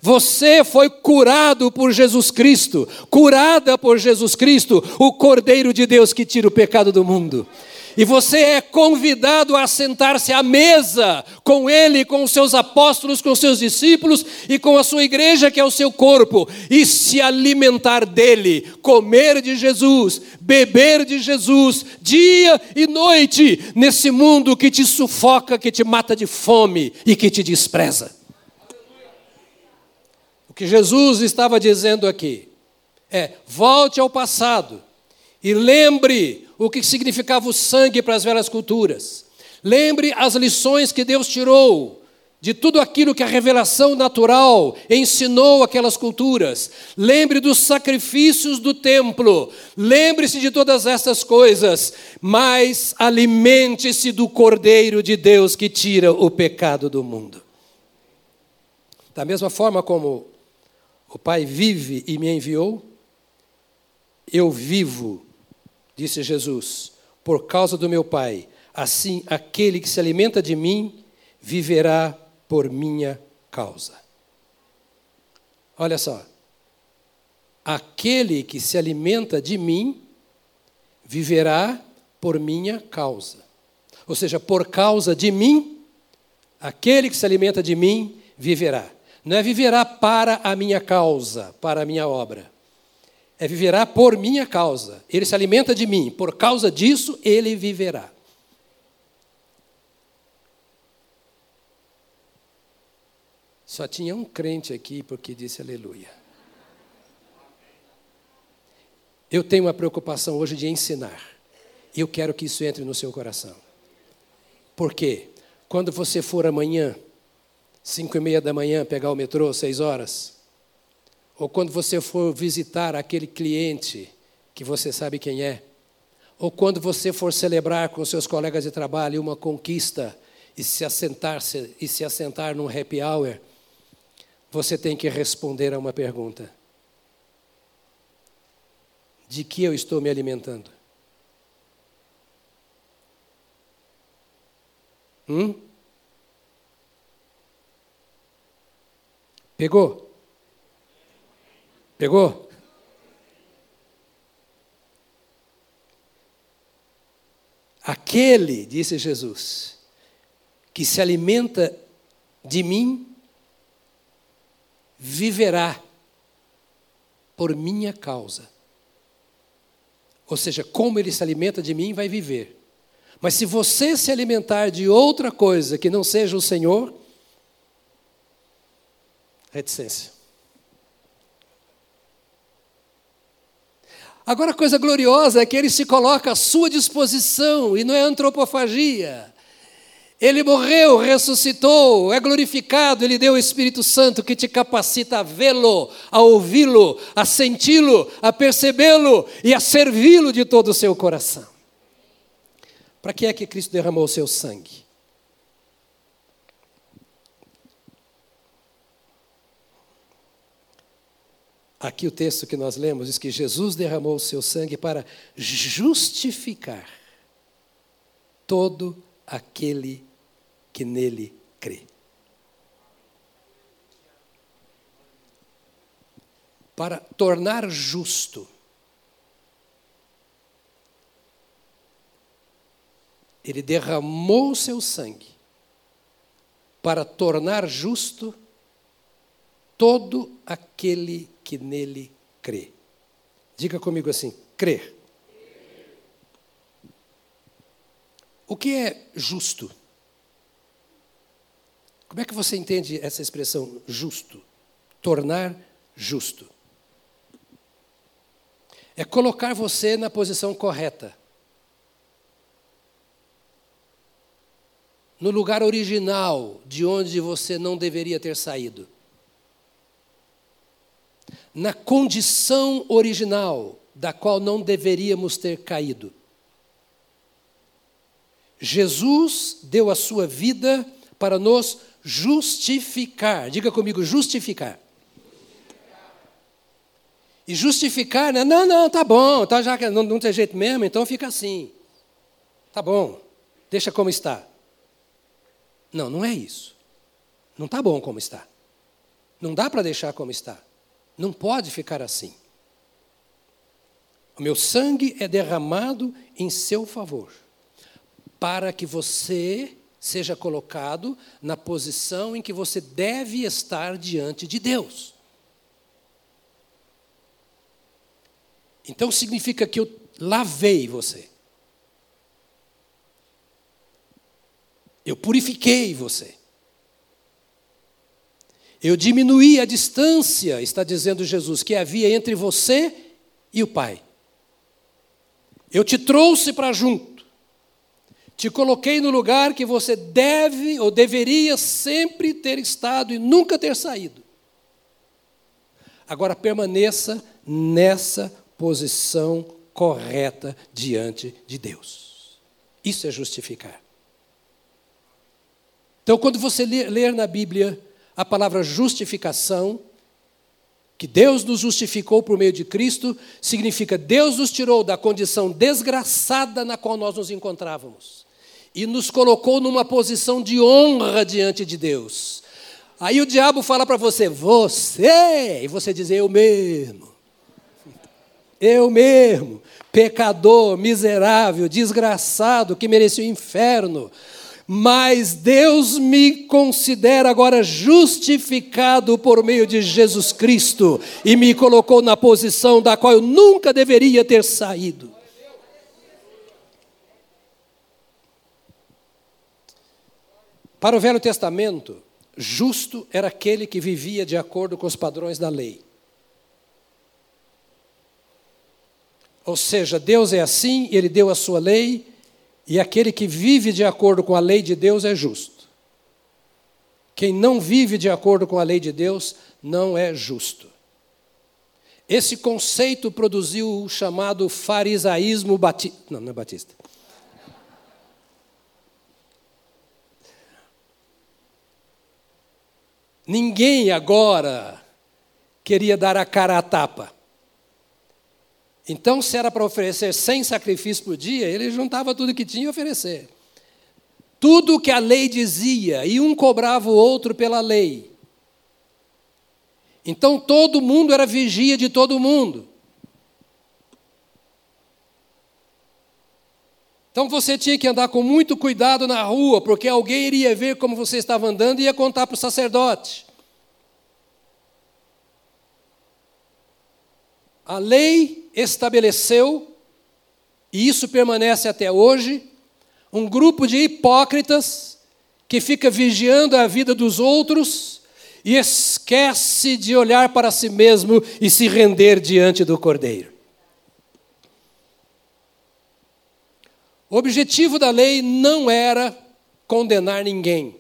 Você foi curado por Jesus Cristo, curada por Jesus Cristo, o Cordeiro de Deus que tira o pecado do mundo. E você é convidado a sentar-se à mesa com Ele, com os seus apóstolos, com os seus discípulos e com a sua igreja, que é o seu corpo, e se alimentar dele, comer de Jesus, beber de Jesus, dia e noite, nesse mundo que te sufoca, que te mata de fome e que te despreza. O que Jesus estava dizendo aqui é: volte ao passado e lembre o que significava o sangue para as velhas culturas. Lembre as lições que Deus tirou de tudo aquilo que a revelação natural ensinou aquelas culturas. Lembre dos sacrifícios do templo. Lembre-se de todas essas coisas, mas alimente-se do Cordeiro de Deus que tira o pecado do mundo. Da mesma forma como o Pai vive e me enviou, eu vivo disse Jesus, por causa do meu Pai, assim aquele que se alimenta de mim viverá por minha causa. Olha só. Aquele que se alimenta de mim viverá por minha causa. Ou seja, por causa de mim, aquele que se alimenta de mim viverá. Não é viverá para a minha causa, para a minha obra. É viverá por minha causa. Ele se alimenta de mim, por causa disso ele viverá. Só tinha um crente aqui porque disse aleluia. Eu tenho uma preocupação hoje de ensinar. Eu quero que isso entre no seu coração. Por quê? Quando você for amanhã, cinco e meia da manhã, pegar o metrô, seis horas, ou quando você for visitar aquele cliente que você sabe quem é, ou quando você for celebrar com seus colegas de trabalho uma conquista e se assentar, e se assentar num happy hour, você tem que responder a uma pergunta: De que eu estou me alimentando? Hum? Pegou? Pegou? Aquele, disse Jesus, que se alimenta de mim viverá por minha causa. Ou seja, como ele se alimenta de mim, vai viver. Mas se você se alimentar de outra coisa que não seja o Senhor, reticência. Agora a coisa gloriosa é que ele se coloca à sua disposição e não é antropofagia. Ele morreu, ressuscitou, é glorificado, ele deu o Espírito Santo que te capacita a vê-lo, a ouvi-lo, a senti-lo, a percebê-lo e a servi-lo de todo o seu coração. Para que é que Cristo derramou o seu sangue? Aqui o texto que nós lemos diz que Jesus derramou o seu sangue para justificar todo aquele que nele crê. Para tornar justo. Ele derramou o seu sangue para tornar justo todo aquele que nele crê. Diga comigo assim: crer. O que é justo? Como é que você entende essa expressão justo? Tornar justo. É colocar você na posição correta. No lugar original de onde você não deveria ter saído. Na condição original da qual não deveríamos ter caído. Jesus deu a sua vida para nos justificar. Diga comigo, justificar. E justificar, né? Não, não, tá bom, tá, já que não, não tem jeito mesmo, então fica assim. Tá bom, deixa como está. Não, não é isso. Não está bom como está. Não dá para deixar como está. Não pode ficar assim. O meu sangue é derramado em seu favor, para que você seja colocado na posição em que você deve estar diante de Deus. Então significa que eu lavei você. Eu purifiquei você. Eu diminuí a distância, está dizendo Jesus, que havia entre você e o Pai. Eu te trouxe para junto. Te coloquei no lugar que você deve ou deveria sempre ter estado e nunca ter saído. Agora permaneça nessa posição correta diante de Deus. Isso é justificar. Então, quando você ler na Bíblia a palavra justificação, que Deus nos justificou por meio de Cristo, significa Deus nos tirou da condição desgraçada na qual nós nos encontrávamos e nos colocou numa posição de honra diante de Deus. Aí o diabo fala para você, você, e você diz, eu mesmo. Eu mesmo, pecador, miserável, desgraçado, que merecia o inferno. Mas Deus me considera agora justificado por meio de Jesus Cristo e me colocou na posição da qual eu nunca deveria ter saído. Para o Velho Testamento, justo era aquele que vivia de acordo com os padrões da lei. Ou seja, Deus é assim, ele deu a sua lei, e aquele que vive de acordo com a lei de Deus é justo. Quem não vive de acordo com a lei de Deus não é justo. Esse conceito produziu o chamado farisaísmo batista. Não, não é batista. Ninguém agora queria dar a cara à tapa. Então, se era para oferecer 100 sacrifícios por dia, ele juntava tudo que tinha e oferecer. Tudo o que a lei dizia, e um cobrava o outro pela lei. Então, todo mundo era vigia de todo mundo. Então você tinha que andar com muito cuidado na rua, porque alguém iria ver como você estava andando e ia contar para o sacerdote. A lei estabeleceu, e isso permanece até hoje, um grupo de hipócritas que fica vigiando a vida dos outros e esquece de olhar para si mesmo e se render diante do Cordeiro. O objetivo da lei não era condenar ninguém.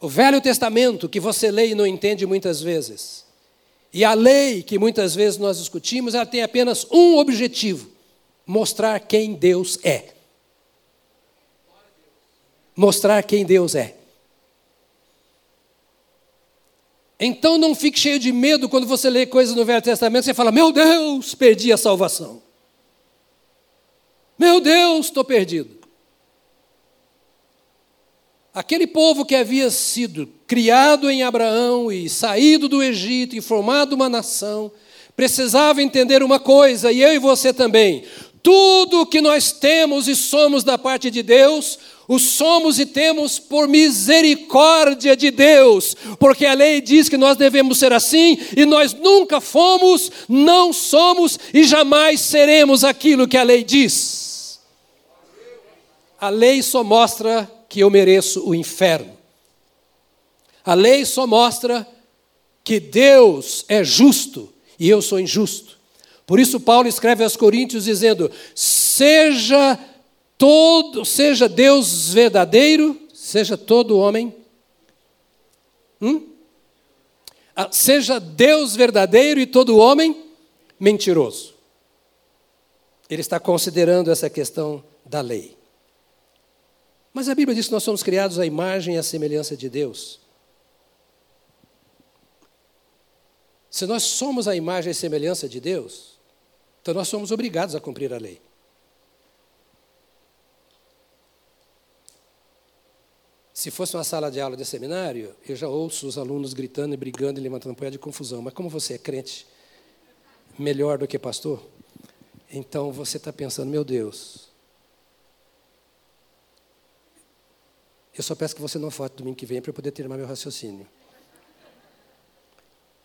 O Velho Testamento, que você lê e não entende muitas vezes, e a lei, que muitas vezes nós discutimos, ela tem apenas um objetivo: mostrar quem Deus é. Mostrar quem Deus é. Então não fique cheio de medo quando você lê coisas no Velho Testamento, você fala: Meu Deus, perdi a salvação. Meu Deus, estou perdido. Aquele povo que havia sido criado em Abraão e saído do Egito e formado uma nação, precisava entender uma coisa, e eu e você também: tudo o que nós temos e somos da parte de Deus, o somos e temos por misericórdia de Deus, porque a lei diz que nós devemos ser assim, e nós nunca fomos, não somos e jamais seremos aquilo que a lei diz. A lei só mostra que eu mereço o inferno. A lei só mostra que Deus é justo e eu sou injusto. Por isso Paulo escreve aos Coríntios dizendo: "Seja todo, seja Deus verdadeiro, seja todo homem hum? Ah, seja Deus verdadeiro e todo homem mentiroso. Ele está considerando essa questão da lei. Mas a Bíblia diz que nós somos criados à imagem e à semelhança de Deus. Se nós somos a imagem e semelhança de Deus, então nós somos obrigados a cumprir a lei. Se fosse uma sala de aula de seminário, eu já ouço os alunos gritando e brigando e levantando poeira de confusão. Mas como você é crente melhor do que pastor, então você está pensando, meu Deus, Eu só peço que você não falte domingo que vem para eu poder terminar meu raciocínio.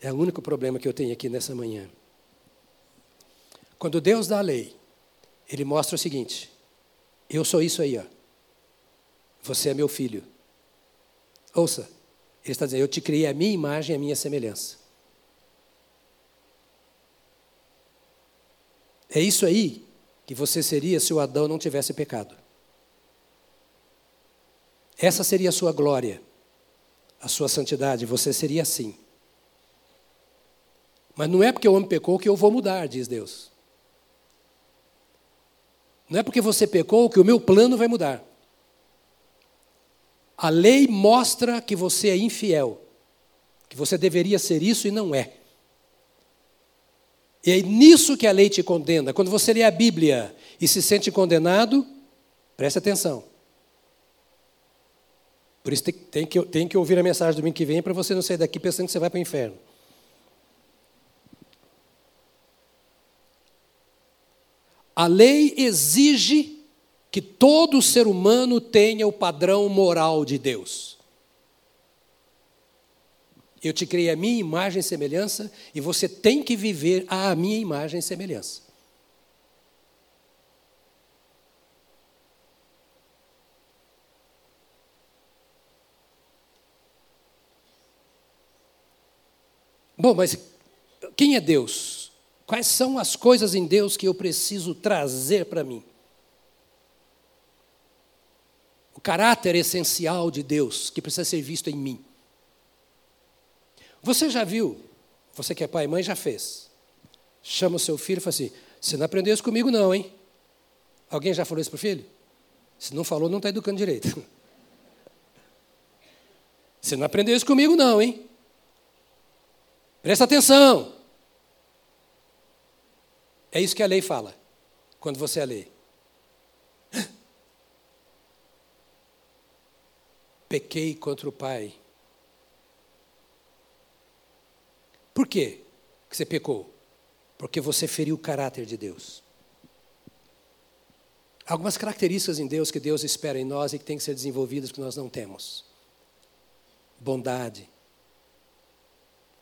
É o único problema que eu tenho aqui nessa manhã. Quando Deus dá a lei, Ele mostra o seguinte: eu sou isso aí, ó. Você é meu filho. Ouça, Ele está dizendo: eu te criei a minha imagem, a minha semelhança. É isso aí que você seria se o Adão não tivesse pecado. Essa seria a sua glória, a sua santidade, você seria assim. Mas não é porque o homem pecou que eu vou mudar, diz Deus. Não é porque você pecou que o meu plano vai mudar. A lei mostra que você é infiel, que você deveria ser isso e não é. E é nisso que a lei te condena. Quando você lê a Bíblia e se sente condenado, preste atenção. Por isso tem, que, tem que ouvir a mensagem do domingo que vem para você não sair daqui pensando que você vai para o inferno. A lei exige que todo ser humano tenha o padrão moral de Deus. Eu te criei a minha imagem e semelhança e você tem que viver a minha imagem e semelhança. Bom, mas quem é Deus? Quais são as coisas em Deus que eu preciso trazer para mim? O caráter essencial de Deus que precisa ser visto em mim. Você já viu, você que é pai e mãe já fez. Chama o seu filho e fala assim: você não aprendeu isso comigo, não, hein? Alguém já falou isso para o filho? Se não falou, não está educando direito. Você não aprendeu isso comigo, não, hein? Presta atenção. É isso que a lei fala, quando você é lê. Pequei contra o Pai. Por quê que você pecou? Porque você feriu o caráter de Deus. Algumas características em Deus que Deus espera em nós e que têm que ser desenvolvidas que nós não temos. Bondade,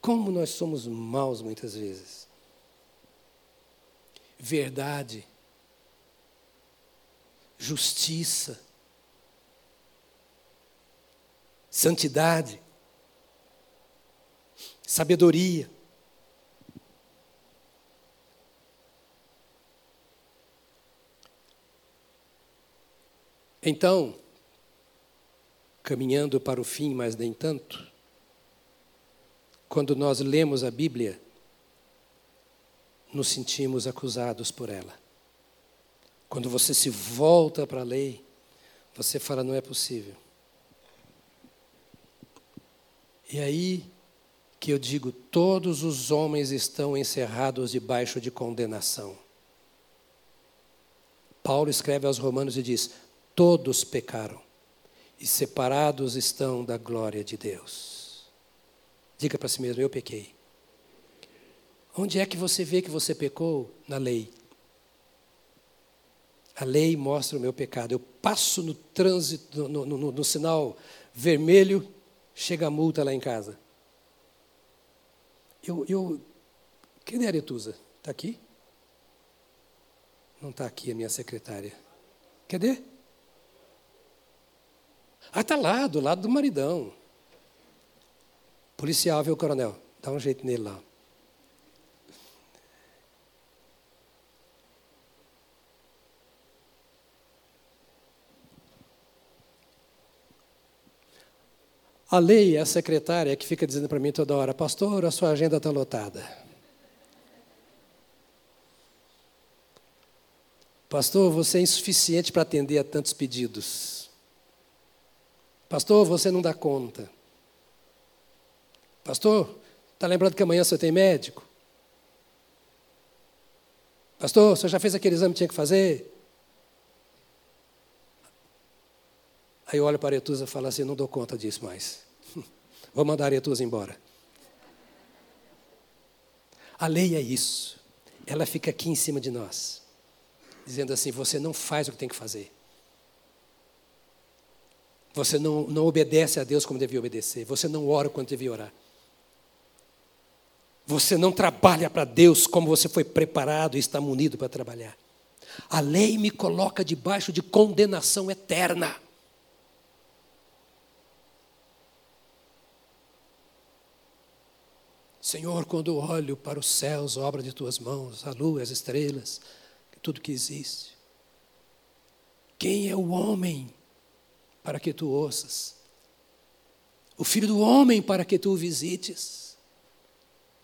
como nós somos maus muitas vezes. Verdade, justiça, santidade, sabedoria. Então, caminhando para o fim, mas nem tanto, quando nós lemos a Bíblia, nos sentimos acusados por ela. Quando você se volta para a lei, você fala: não é possível. E aí que eu digo: todos os homens estão encerrados debaixo de condenação. Paulo escreve aos Romanos e diz: todos pecaram e separados estão da glória de Deus. Diga para si mesmo: eu pequei. Onde é que você vê que você pecou? Na lei. A lei mostra o meu pecado. Eu passo no trânsito, no, no, no, sinal vermelho, chega a multa lá em casa. Eu, eu, cadê a Aretusa? Está aqui? Não está aqui a minha secretária. Cadê? Ah, está lá, do lado do maridão. Policial, viu, coronel? Dá um jeito nele lá. A lei é a secretária que fica dizendo para mim toda hora: Pastor, a sua agenda está lotada. Pastor, você é insuficiente para atender a tantos pedidos. Pastor, você não dá conta. Pastor, está lembrando que amanhã você tem médico? Pastor, você já fez aquele exame que tinha que fazer? Aí eu olho para a Aretusa e falo assim: não dou conta disso mais. Vou mandar a Aretusa embora. A lei é isso. Ela fica aqui em cima de nós, dizendo assim: você não faz o que tem que fazer. Você não, não obedece a Deus como devia obedecer. Você não ora quando devia orar. Você não trabalha para Deus como você foi preparado e está munido para trabalhar. A lei me coloca debaixo de condenação eterna. Senhor, quando olho para os céus, obra de tuas mãos, a lua, as estrelas, tudo que existe. Quem é o homem para que tu ouças? O filho do homem para que tu o visites?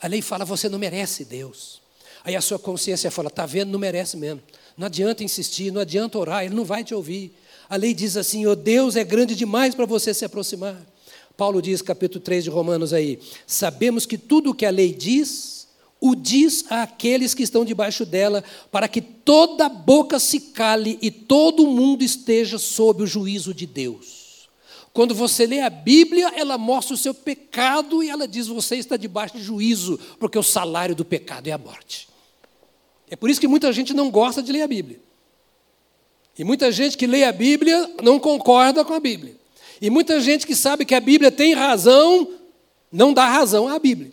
A lei fala, você não merece Deus. Aí a sua consciência fala, está vendo, não merece mesmo. Não adianta insistir, não adianta orar, ele não vai te ouvir. A lei diz assim, oh, Deus é grande demais para você se aproximar. Paulo diz, capítulo 3 de Romanos aí, sabemos que tudo o que a lei diz, o diz àqueles que estão debaixo dela, para que toda boca se cale e todo mundo esteja sob o juízo de Deus. Quando você lê a Bíblia, ela mostra o seu pecado e ela diz: você está debaixo de juízo, porque o salário do pecado é a morte. É por isso que muita gente não gosta de ler a Bíblia. E muita gente que lê a Bíblia não concorda com a Bíblia. E muita gente que sabe que a Bíblia tem razão, não dá razão à Bíblia.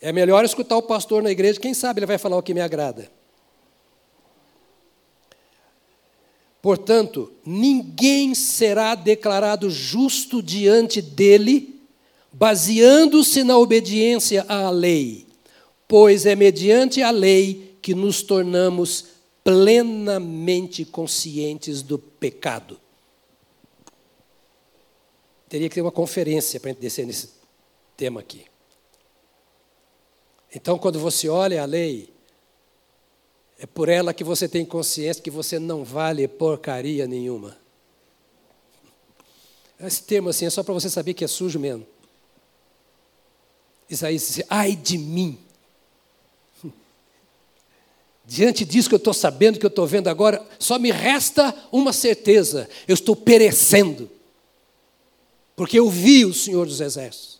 É melhor escutar o pastor na igreja, quem sabe ele vai falar o que me agrada. Portanto, ninguém será declarado justo diante dele, baseando-se na obediência à lei, pois é mediante a lei que nos tornamos plenamente conscientes do pecado. Teria que ter uma conferência para a gente descer nesse tema aqui. Então, quando você olha a lei, é por ela que você tem consciência que você não vale porcaria nenhuma. Esse termo assim é só para você saber que é sujo mesmo. Isaías diz: ai de mim, Diante disso que eu estou sabendo, que eu estou vendo agora, só me resta uma certeza: eu estou perecendo. Porque eu vi o Senhor dos Exércitos.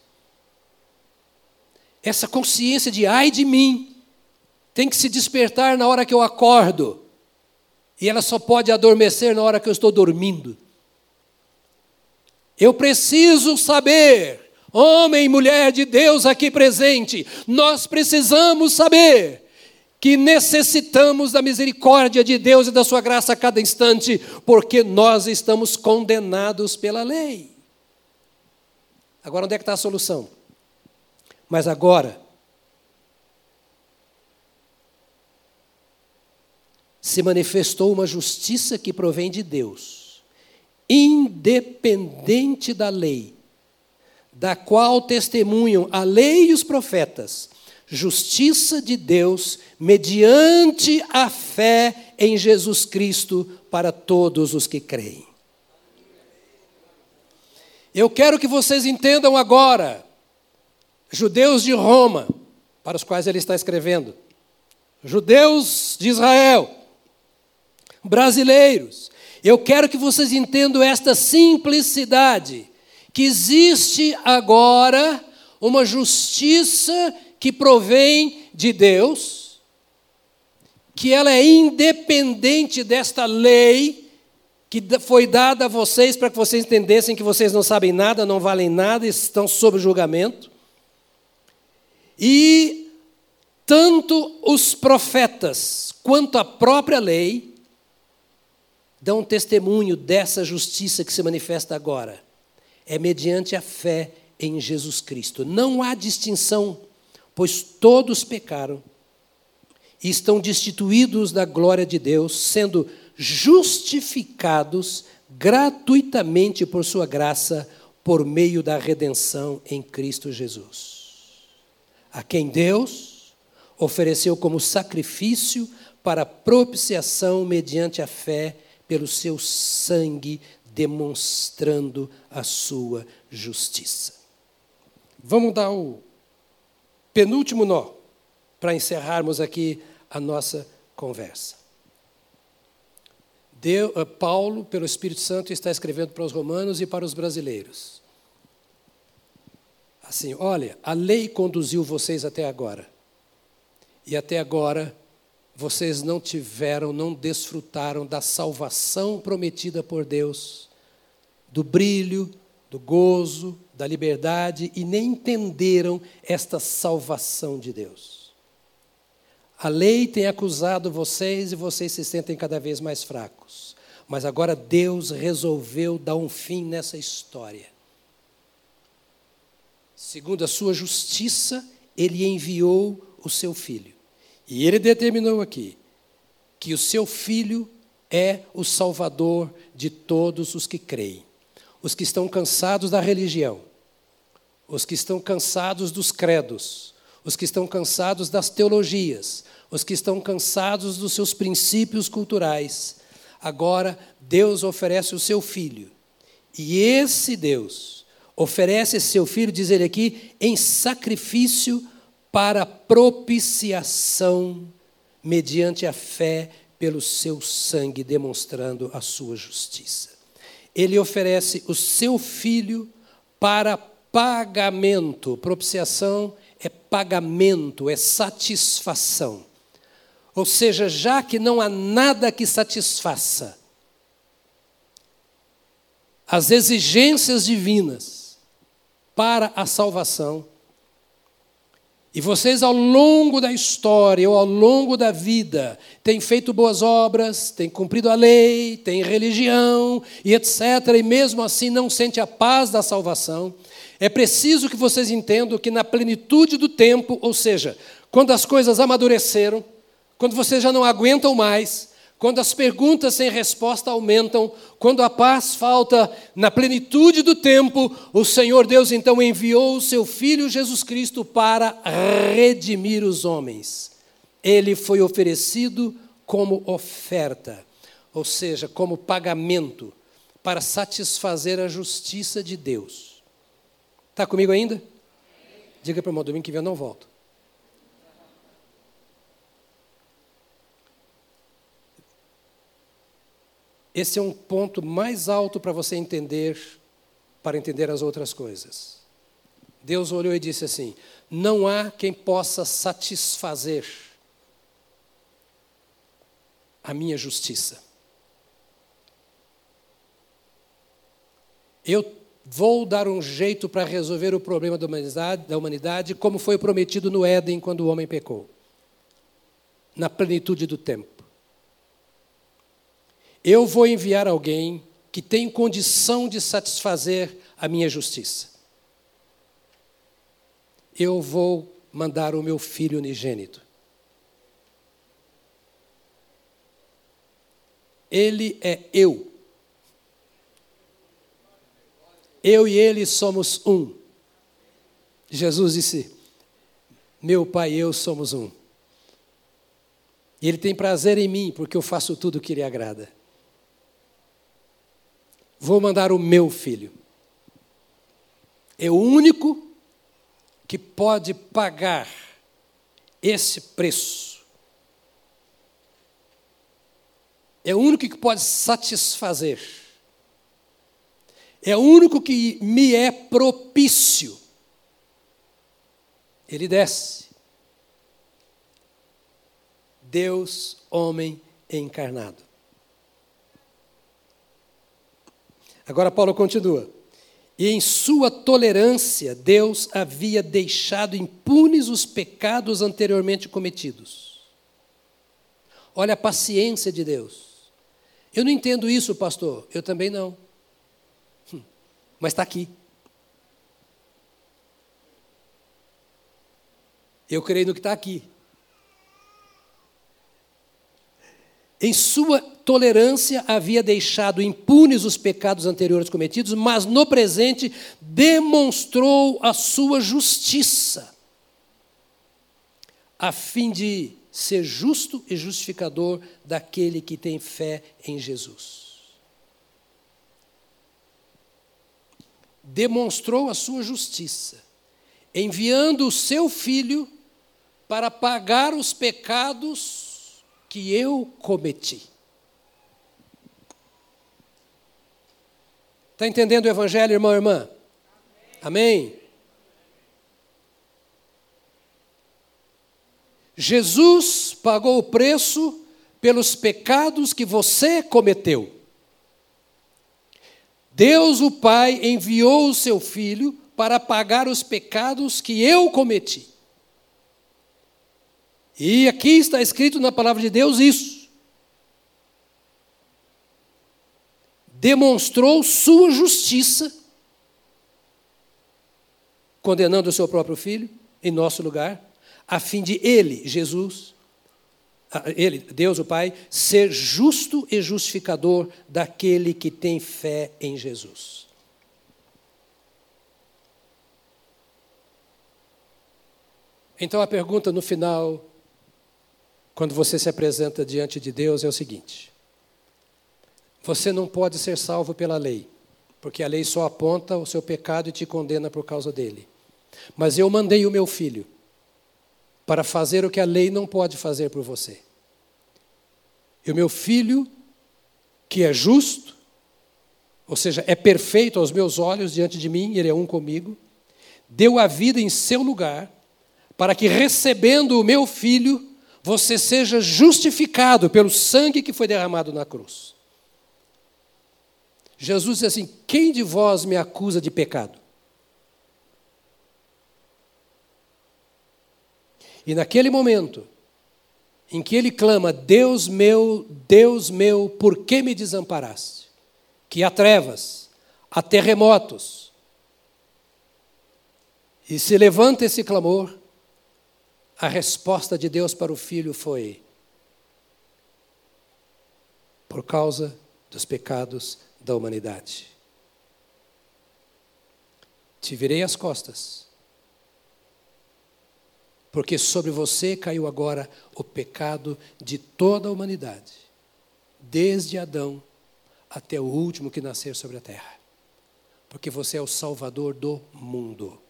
Essa consciência de ai de mim tem que se despertar na hora que eu acordo. E ela só pode adormecer na hora que eu estou dormindo. Eu preciso saber, homem e mulher de Deus aqui presente, nós precisamos saber que necessitamos da misericórdia de Deus e da Sua graça a cada instante, porque nós estamos condenados pela lei. Agora, onde é que está a solução? Mas agora, se manifestou uma justiça que provém de Deus, independente da lei, da qual testemunham a lei e os profetas, justiça de Deus mediante a fé em Jesus Cristo para todos os que creem. Eu quero que vocês entendam agora, judeus de Roma, para os quais ele está escrevendo, judeus de Israel, brasileiros, eu quero que vocês entendam esta simplicidade, que existe agora uma justiça que provém de Deus, que ela é independente desta lei que foi dada a vocês para que vocês entendessem que vocês não sabem nada, não valem nada, estão sob julgamento. E tanto os profetas quanto a própria lei dão testemunho dessa justiça que se manifesta agora. É mediante a fé em Jesus Cristo. Não há distinção pois todos pecaram e estão destituídos da glória de Deus, sendo justificados gratuitamente por sua graça, por meio da redenção em Cristo Jesus. A quem Deus ofereceu como sacrifício para propiciação mediante a fé pelo seu sangue, demonstrando a sua justiça. Vamos dar o penúltimo nó, para encerrarmos aqui a nossa conversa. Deu, uh, Paulo, pelo Espírito Santo, está escrevendo para os romanos e para os brasileiros. Assim, olha, a lei conduziu vocês até agora. E até agora vocês não tiveram, não desfrutaram da salvação prometida por Deus, do brilho, do gozo, da liberdade e nem entenderam esta salvação de Deus. A lei tem acusado vocês e vocês se sentem cada vez mais fracos. Mas agora Deus resolveu dar um fim nessa história. Segundo a sua justiça, ele enviou o seu filho. E ele determinou aqui que o seu filho é o salvador de todos os que creem os que estão cansados da religião, os que estão cansados dos credos, os que estão cansados das teologias, os que estão cansados dos seus princípios culturais. Agora, Deus oferece o seu filho. E esse Deus oferece seu filho, diz ele aqui, em sacrifício para propiciação mediante a fé pelo seu sangue, demonstrando a sua justiça. Ele oferece o seu filho para pagamento. Propiciação é pagamento, é satisfação. Ou seja, já que não há nada que satisfaça as exigências divinas para a salvação, e vocês, ao longo da história ou ao longo da vida, têm feito boas obras, têm cumprido a lei, têm religião e etc., e mesmo assim não sente a paz da salvação. É preciso que vocês entendam que na plenitude do tempo, ou seja, quando as coisas amadureceram, quando vocês já não aguentam mais, quando as perguntas sem resposta aumentam, quando a paz falta na plenitude do tempo, o Senhor Deus então enviou o seu Filho Jesus Cristo para redimir os homens. Ele foi oferecido como oferta, ou seja, como pagamento, para satisfazer a justiça de Deus. Está comigo ainda? Diga para o irmão, domingo que vem eu não volto. Esse é um ponto mais alto para você entender, para entender as outras coisas. Deus olhou e disse assim: Não há quem possa satisfazer a minha justiça. Eu vou dar um jeito para resolver o problema da humanidade, da humanidade, como foi prometido no Éden quando o homem pecou, na plenitude do tempo. Eu vou enviar alguém que tem condição de satisfazer a minha justiça. Eu vou mandar o meu filho unigênito. Ele é eu. Eu e ele somos um. Jesus disse: Meu pai e eu somos um. E ele tem prazer em mim, porque eu faço tudo o que lhe agrada. Vou mandar o meu filho. É o único que pode pagar esse preço. É o único que pode satisfazer. É o único que me é propício. Ele desce. Deus, homem encarnado. Agora Paulo continua. E em sua tolerância, Deus havia deixado impunes os pecados anteriormente cometidos. Olha a paciência de Deus. Eu não entendo isso, pastor. Eu também não. Hum, mas está aqui. Eu creio no que está aqui. Em sua tolerância havia deixado impunes os pecados anteriores cometidos, mas no presente demonstrou a sua justiça, a fim de ser justo e justificador daquele que tem fé em Jesus. Demonstrou a sua justiça, enviando o seu filho para pagar os pecados que eu cometi. Está entendendo o Evangelho, irmão e irmã? Amém? Amém? Jesus pagou o preço pelos pecados que você cometeu. Deus, o Pai, enviou o seu Filho para pagar os pecados que eu cometi. E aqui está escrito na palavra de Deus isso. Demonstrou sua justiça, condenando o seu próprio filho em nosso lugar, a fim de ele, Jesus, ele, Deus o Pai, ser justo e justificador daquele que tem fé em Jesus. Então a pergunta no final quando você se apresenta diante de Deus é o seguinte: você não pode ser salvo pela lei, porque a lei só aponta o seu pecado e te condena por causa dele. Mas eu mandei o meu filho para fazer o que a lei não pode fazer por você. E o meu filho, que é justo, ou seja, é perfeito aos meus olhos diante de mim, ele é um comigo, deu a vida em seu lugar, para que recebendo o meu filho, você seja justificado pelo sangue que foi derramado na cruz. Jesus disse assim: Quem de vós me acusa de pecado? E naquele momento, em que ele clama: Deus meu, Deus meu, por que me desamparaste? Que há trevas, há terremotos. E se levanta esse clamor, a resposta de Deus para o filho foi: por causa dos pecados da humanidade. Te virei as costas, porque sobre você caiu agora o pecado de toda a humanidade, desde Adão até o último que nascer sobre a terra, porque você é o Salvador do mundo.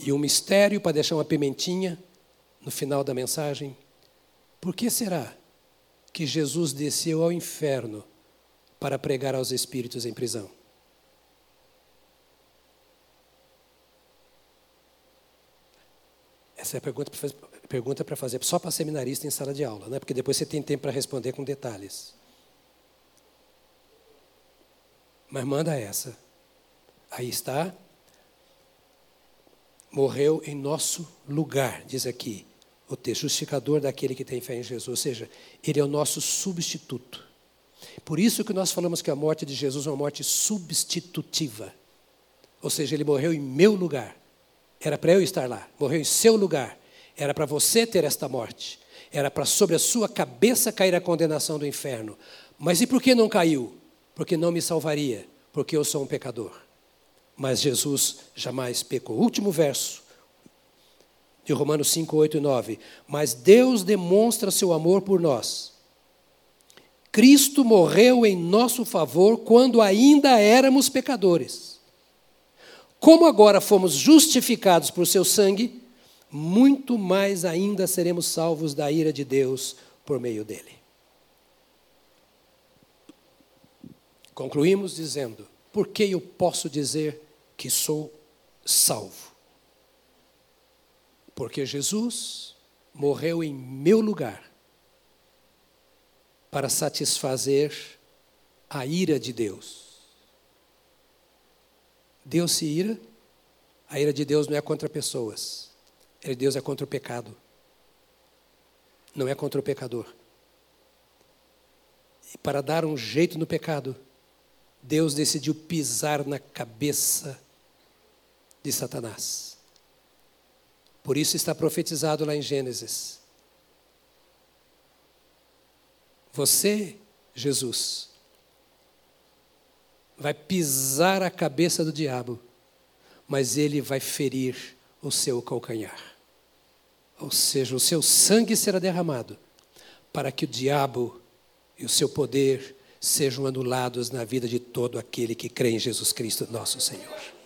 E um mistério para deixar uma pimentinha no final da mensagem: por que será que Jesus desceu ao inferno para pregar aos espíritos em prisão? Essa é a pergunta para fazer, pergunta fazer só para seminarista em sala de aula, né? porque depois você tem tempo para responder com detalhes. Mas manda essa. Aí está. Morreu em nosso lugar, diz aqui o texto, justificador daquele que tem fé em Jesus. Ou seja, ele é o nosso substituto. Por isso que nós falamos que a morte de Jesus é uma morte substitutiva. Ou seja, ele morreu em meu lugar. Era para eu estar lá. Morreu em seu lugar. Era para você ter esta morte. Era para sobre a sua cabeça cair a condenação do inferno. Mas e por que não caiu? Porque não me salvaria, porque eu sou um pecador. Mas Jesus jamais pecou. Último verso de Romanos 5, 8 e 9. Mas Deus demonstra seu amor por nós Cristo morreu em nosso favor quando ainda éramos pecadores. Como agora fomos justificados por seu sangue, muito mais ainda seremos salvos da ira de Deus por meio dele. Concluímos dizendo: por que eu posso dizer que sou salvo? Porque Jesus morreu em meu lugar para satisfazer a ira de Deus. Deus se ira, a ira de Deus não é contra pessoas, a ira de Deus é contra o pecado, não é contra o pecador. E para dar um jeito no pecado, Deus decidiu pisar na cabeça de Satanás. Por isso está profetizado lá em Gênesis Você, Jesus, vai pisar a cabeça do diabo, mas ele vai ferir o seu calcanhar. Ou seja, o seu sangue será derramado para que o diabo e o seu poder sejam anulados na vida de todo aquele que crê em Jesus Cristo, nosso Senhor.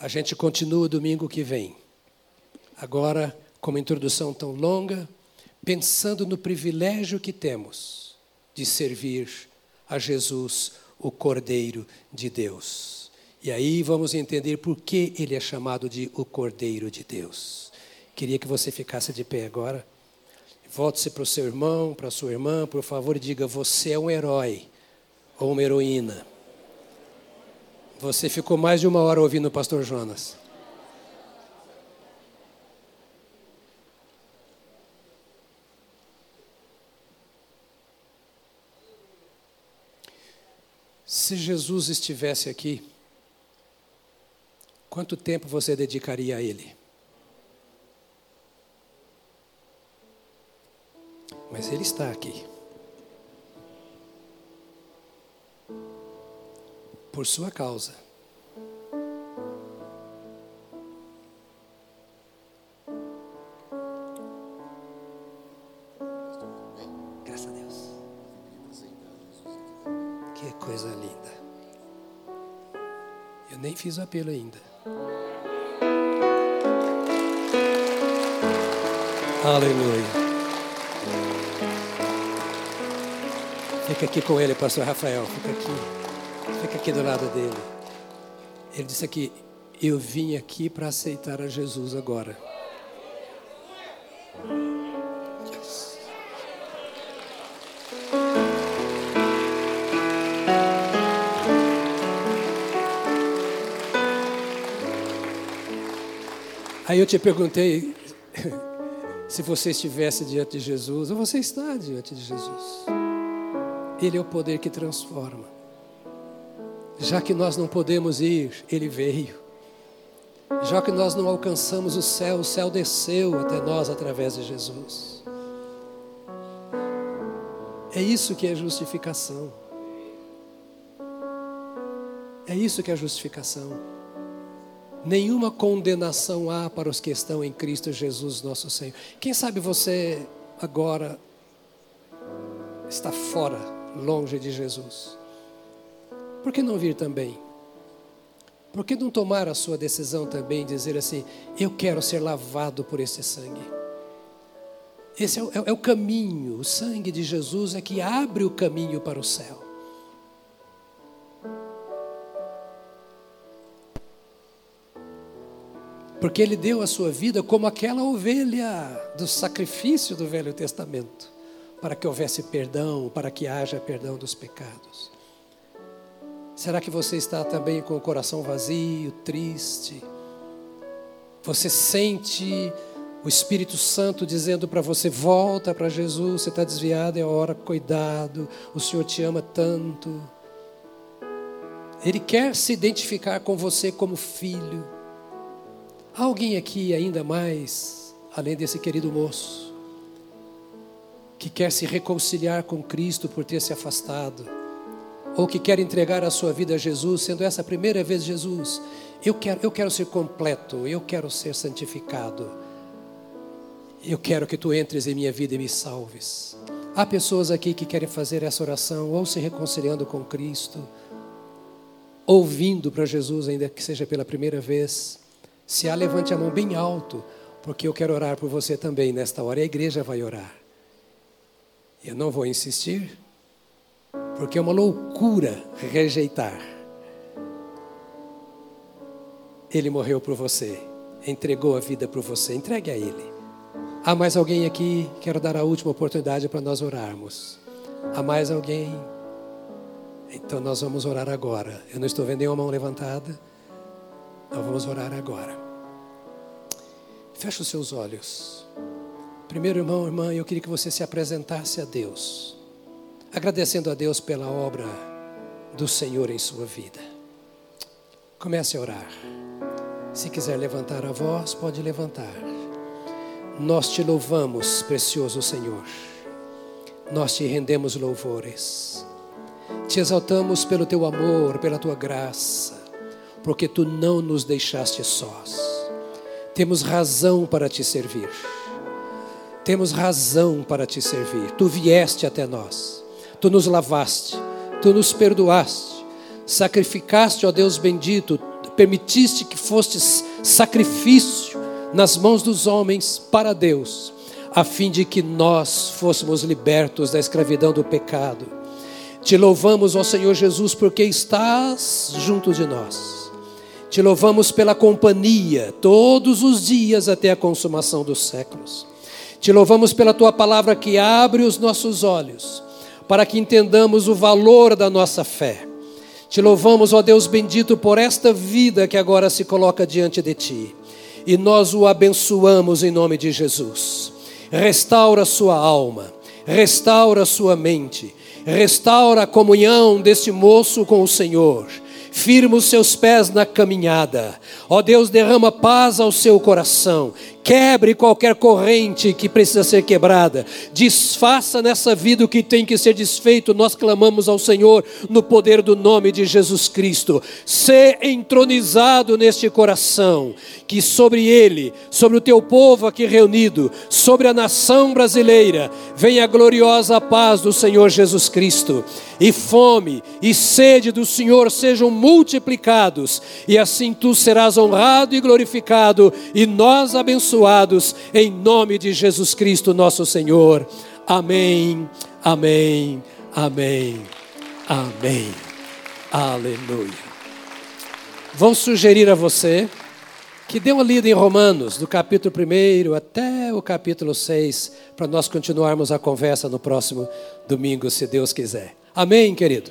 A gente continua domingo que vem. Agora, com uma introdução tão longa, pensando no privilégio que temos de servir a Jesus, o Cordeiro de Deus. E aí vamos entender por que ele é chamado de o Cordeiro de Deus. Queria que você ficasse de pé agora. Volte-se para o seu irmão, para a sua irmã, por favor, e diga: Você é um herói ou uma heroína. Você ficou mais de uma hora ouvindo o pastor Jonas. Se Jesus estivesse aqui, quanto tempo você dedicaria a Ele? Mas Ele está aqui. Por sua causa. fiz o apelo ainda. Aleluia. Fica aqui com ele, pastor Rafael. Fica aqui. Fica aqui do lado dele. Ele disse aqui: Eu vim aqui para aceitar a Jesus agora. Aí eu te perguntei se você estivesse diante de Jesus, ou você está diante de Jesus. Ele é o poder que transforma. Já que nós não podemos ir, Ele veio. Já que nós não alcançamos o céu, o céu desceu até nós através de Jesus. É isso que é justificação. É isso que é justificação. Nenhuma condenação há para os que estão em Cristo Jesus, nosso Senhor. Quem sabe você agora está fora, longe de Jesus. Por que não vir também? Por que não tomar a sua decisão também, dizer assim: eu quero ser lavado por esse sangue? Esse é o, é o caminho, o sangue de Jesus é que abre o caminho para o céu. Porque ele deu a sua vida como aquela ovelha do sacrifício do Velho Testamento, para que houvesse perdão, para que haja perdão dos pecados. Será que você está também com o coração vazio, triste? Você sente o Espírito Santo dizendo para você: volta para Jesus, você está desviado, é hora, cuidado, o Senhor te ama tanto. Ele quer se identificar com você como filho. Há alguém aqui ainda mais, além desse querido moço, que quer se reconciliar com Cristo por ter se afastado? Ou que quer entregar a sua vida a Jesus, sendo essa a primeira vez Jesus, eu quero, eu quero ser completo, eu quero ser santificado. Eu quero que tu entres em minha vida e me salves. Há pessoas aqui que querem fazer essa oração, ou se reconciliando com Cristo, ouvindo para Jesus, ainda que seja pela primeira vez. Se há, levante a mão bem alto, porque eu quero orar por você também nesta hora, e a igreja vai orar. Eu não vou insistir, porque é uma loucura rejeitar. Ele morreu por você, entregou a vida por você, entregue a Ele. Há mais alguém aqui? Quero dar a última oportunidade para nós orarmos. Há mais alguém? Então nós vamos orar agora. Eu não estou vendo nenhuma mão levantada. Nós vamos orar agora. Feche os seus olhos. Primeiro, irmão, irmã, eu queria que você se apresentasse a Deus agradecendo a Deus pela obra do Senhor em sua vida. Comece a orar. Se quiser levantar a voz, pode levantar. Nós te louvamos, precioso Senhor. Nós te rendemos louvores. Te exaltamos pelo teu amor, pela tua graça, porque tu não nos deixaste sós. Temos razão para te servir. Temos razão para te servir. Tu vieste até nós Tu nos lavaste, tu nos perdoaste, sacrificaste, ó Deus bendito, permitiste que fostes sacrifício nas mãos dos homens para Deus, a fim de que nós fôssemos libertos da escravidão do pecado. Te louvamos, ó Senhor Jesus, porque estás junto de nós. Te louvamos pela companhia todos os dias até a consumação dos séculos. Te louvamos pela tua palavra que abre os nossos olhos para que entendamos o valor da nossa fé. Te louvamos, ó Deus bendito, por esta vida que agora se coloca diante de ti. E nós o abençoamos em nome de Jesus. Restaura sua alma, restaura sua mente, restaura a comunhão deste moço com o Senhor firma os seus pés na caminhada. Ó Deus, derrama paz ao seu coração. Quebre qualquer corrente que precisa ser quebrada. Desfaça nessa vida o que tem que ser desfeito. Nós clamamos ao Senhor no poder do nome de Jesus Cristo. Ser entronizado neste coração, que sobre ele, sobre o teu povo aqui reunido, sobre a nação brasileira, venha a gloriosa paz do Senhor Jesus Cristo. E fome e sede do Senhor sejam multiplicados, e assim tu serás honrado e glorificado, e nós abençoados, em nome de Jesus Cristo, nosso Senhor. Amém, amém, Amém. Amém. Aleluia. Vou sugerir a você que dê uma lida em Romanos, do capítulo 1 até o capítulo 6, para nós continuarmos a conversa no próximo domingo, se Deus quiser. Amém, querido?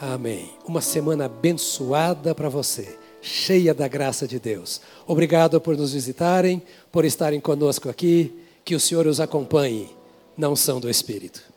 Amém. Uma semana abençoada para você, cheia da graça de Deus. Obrigado por nos visitarem, por estarem conosco aqui. Que o Senhor os acompanhe na unção do Espírito.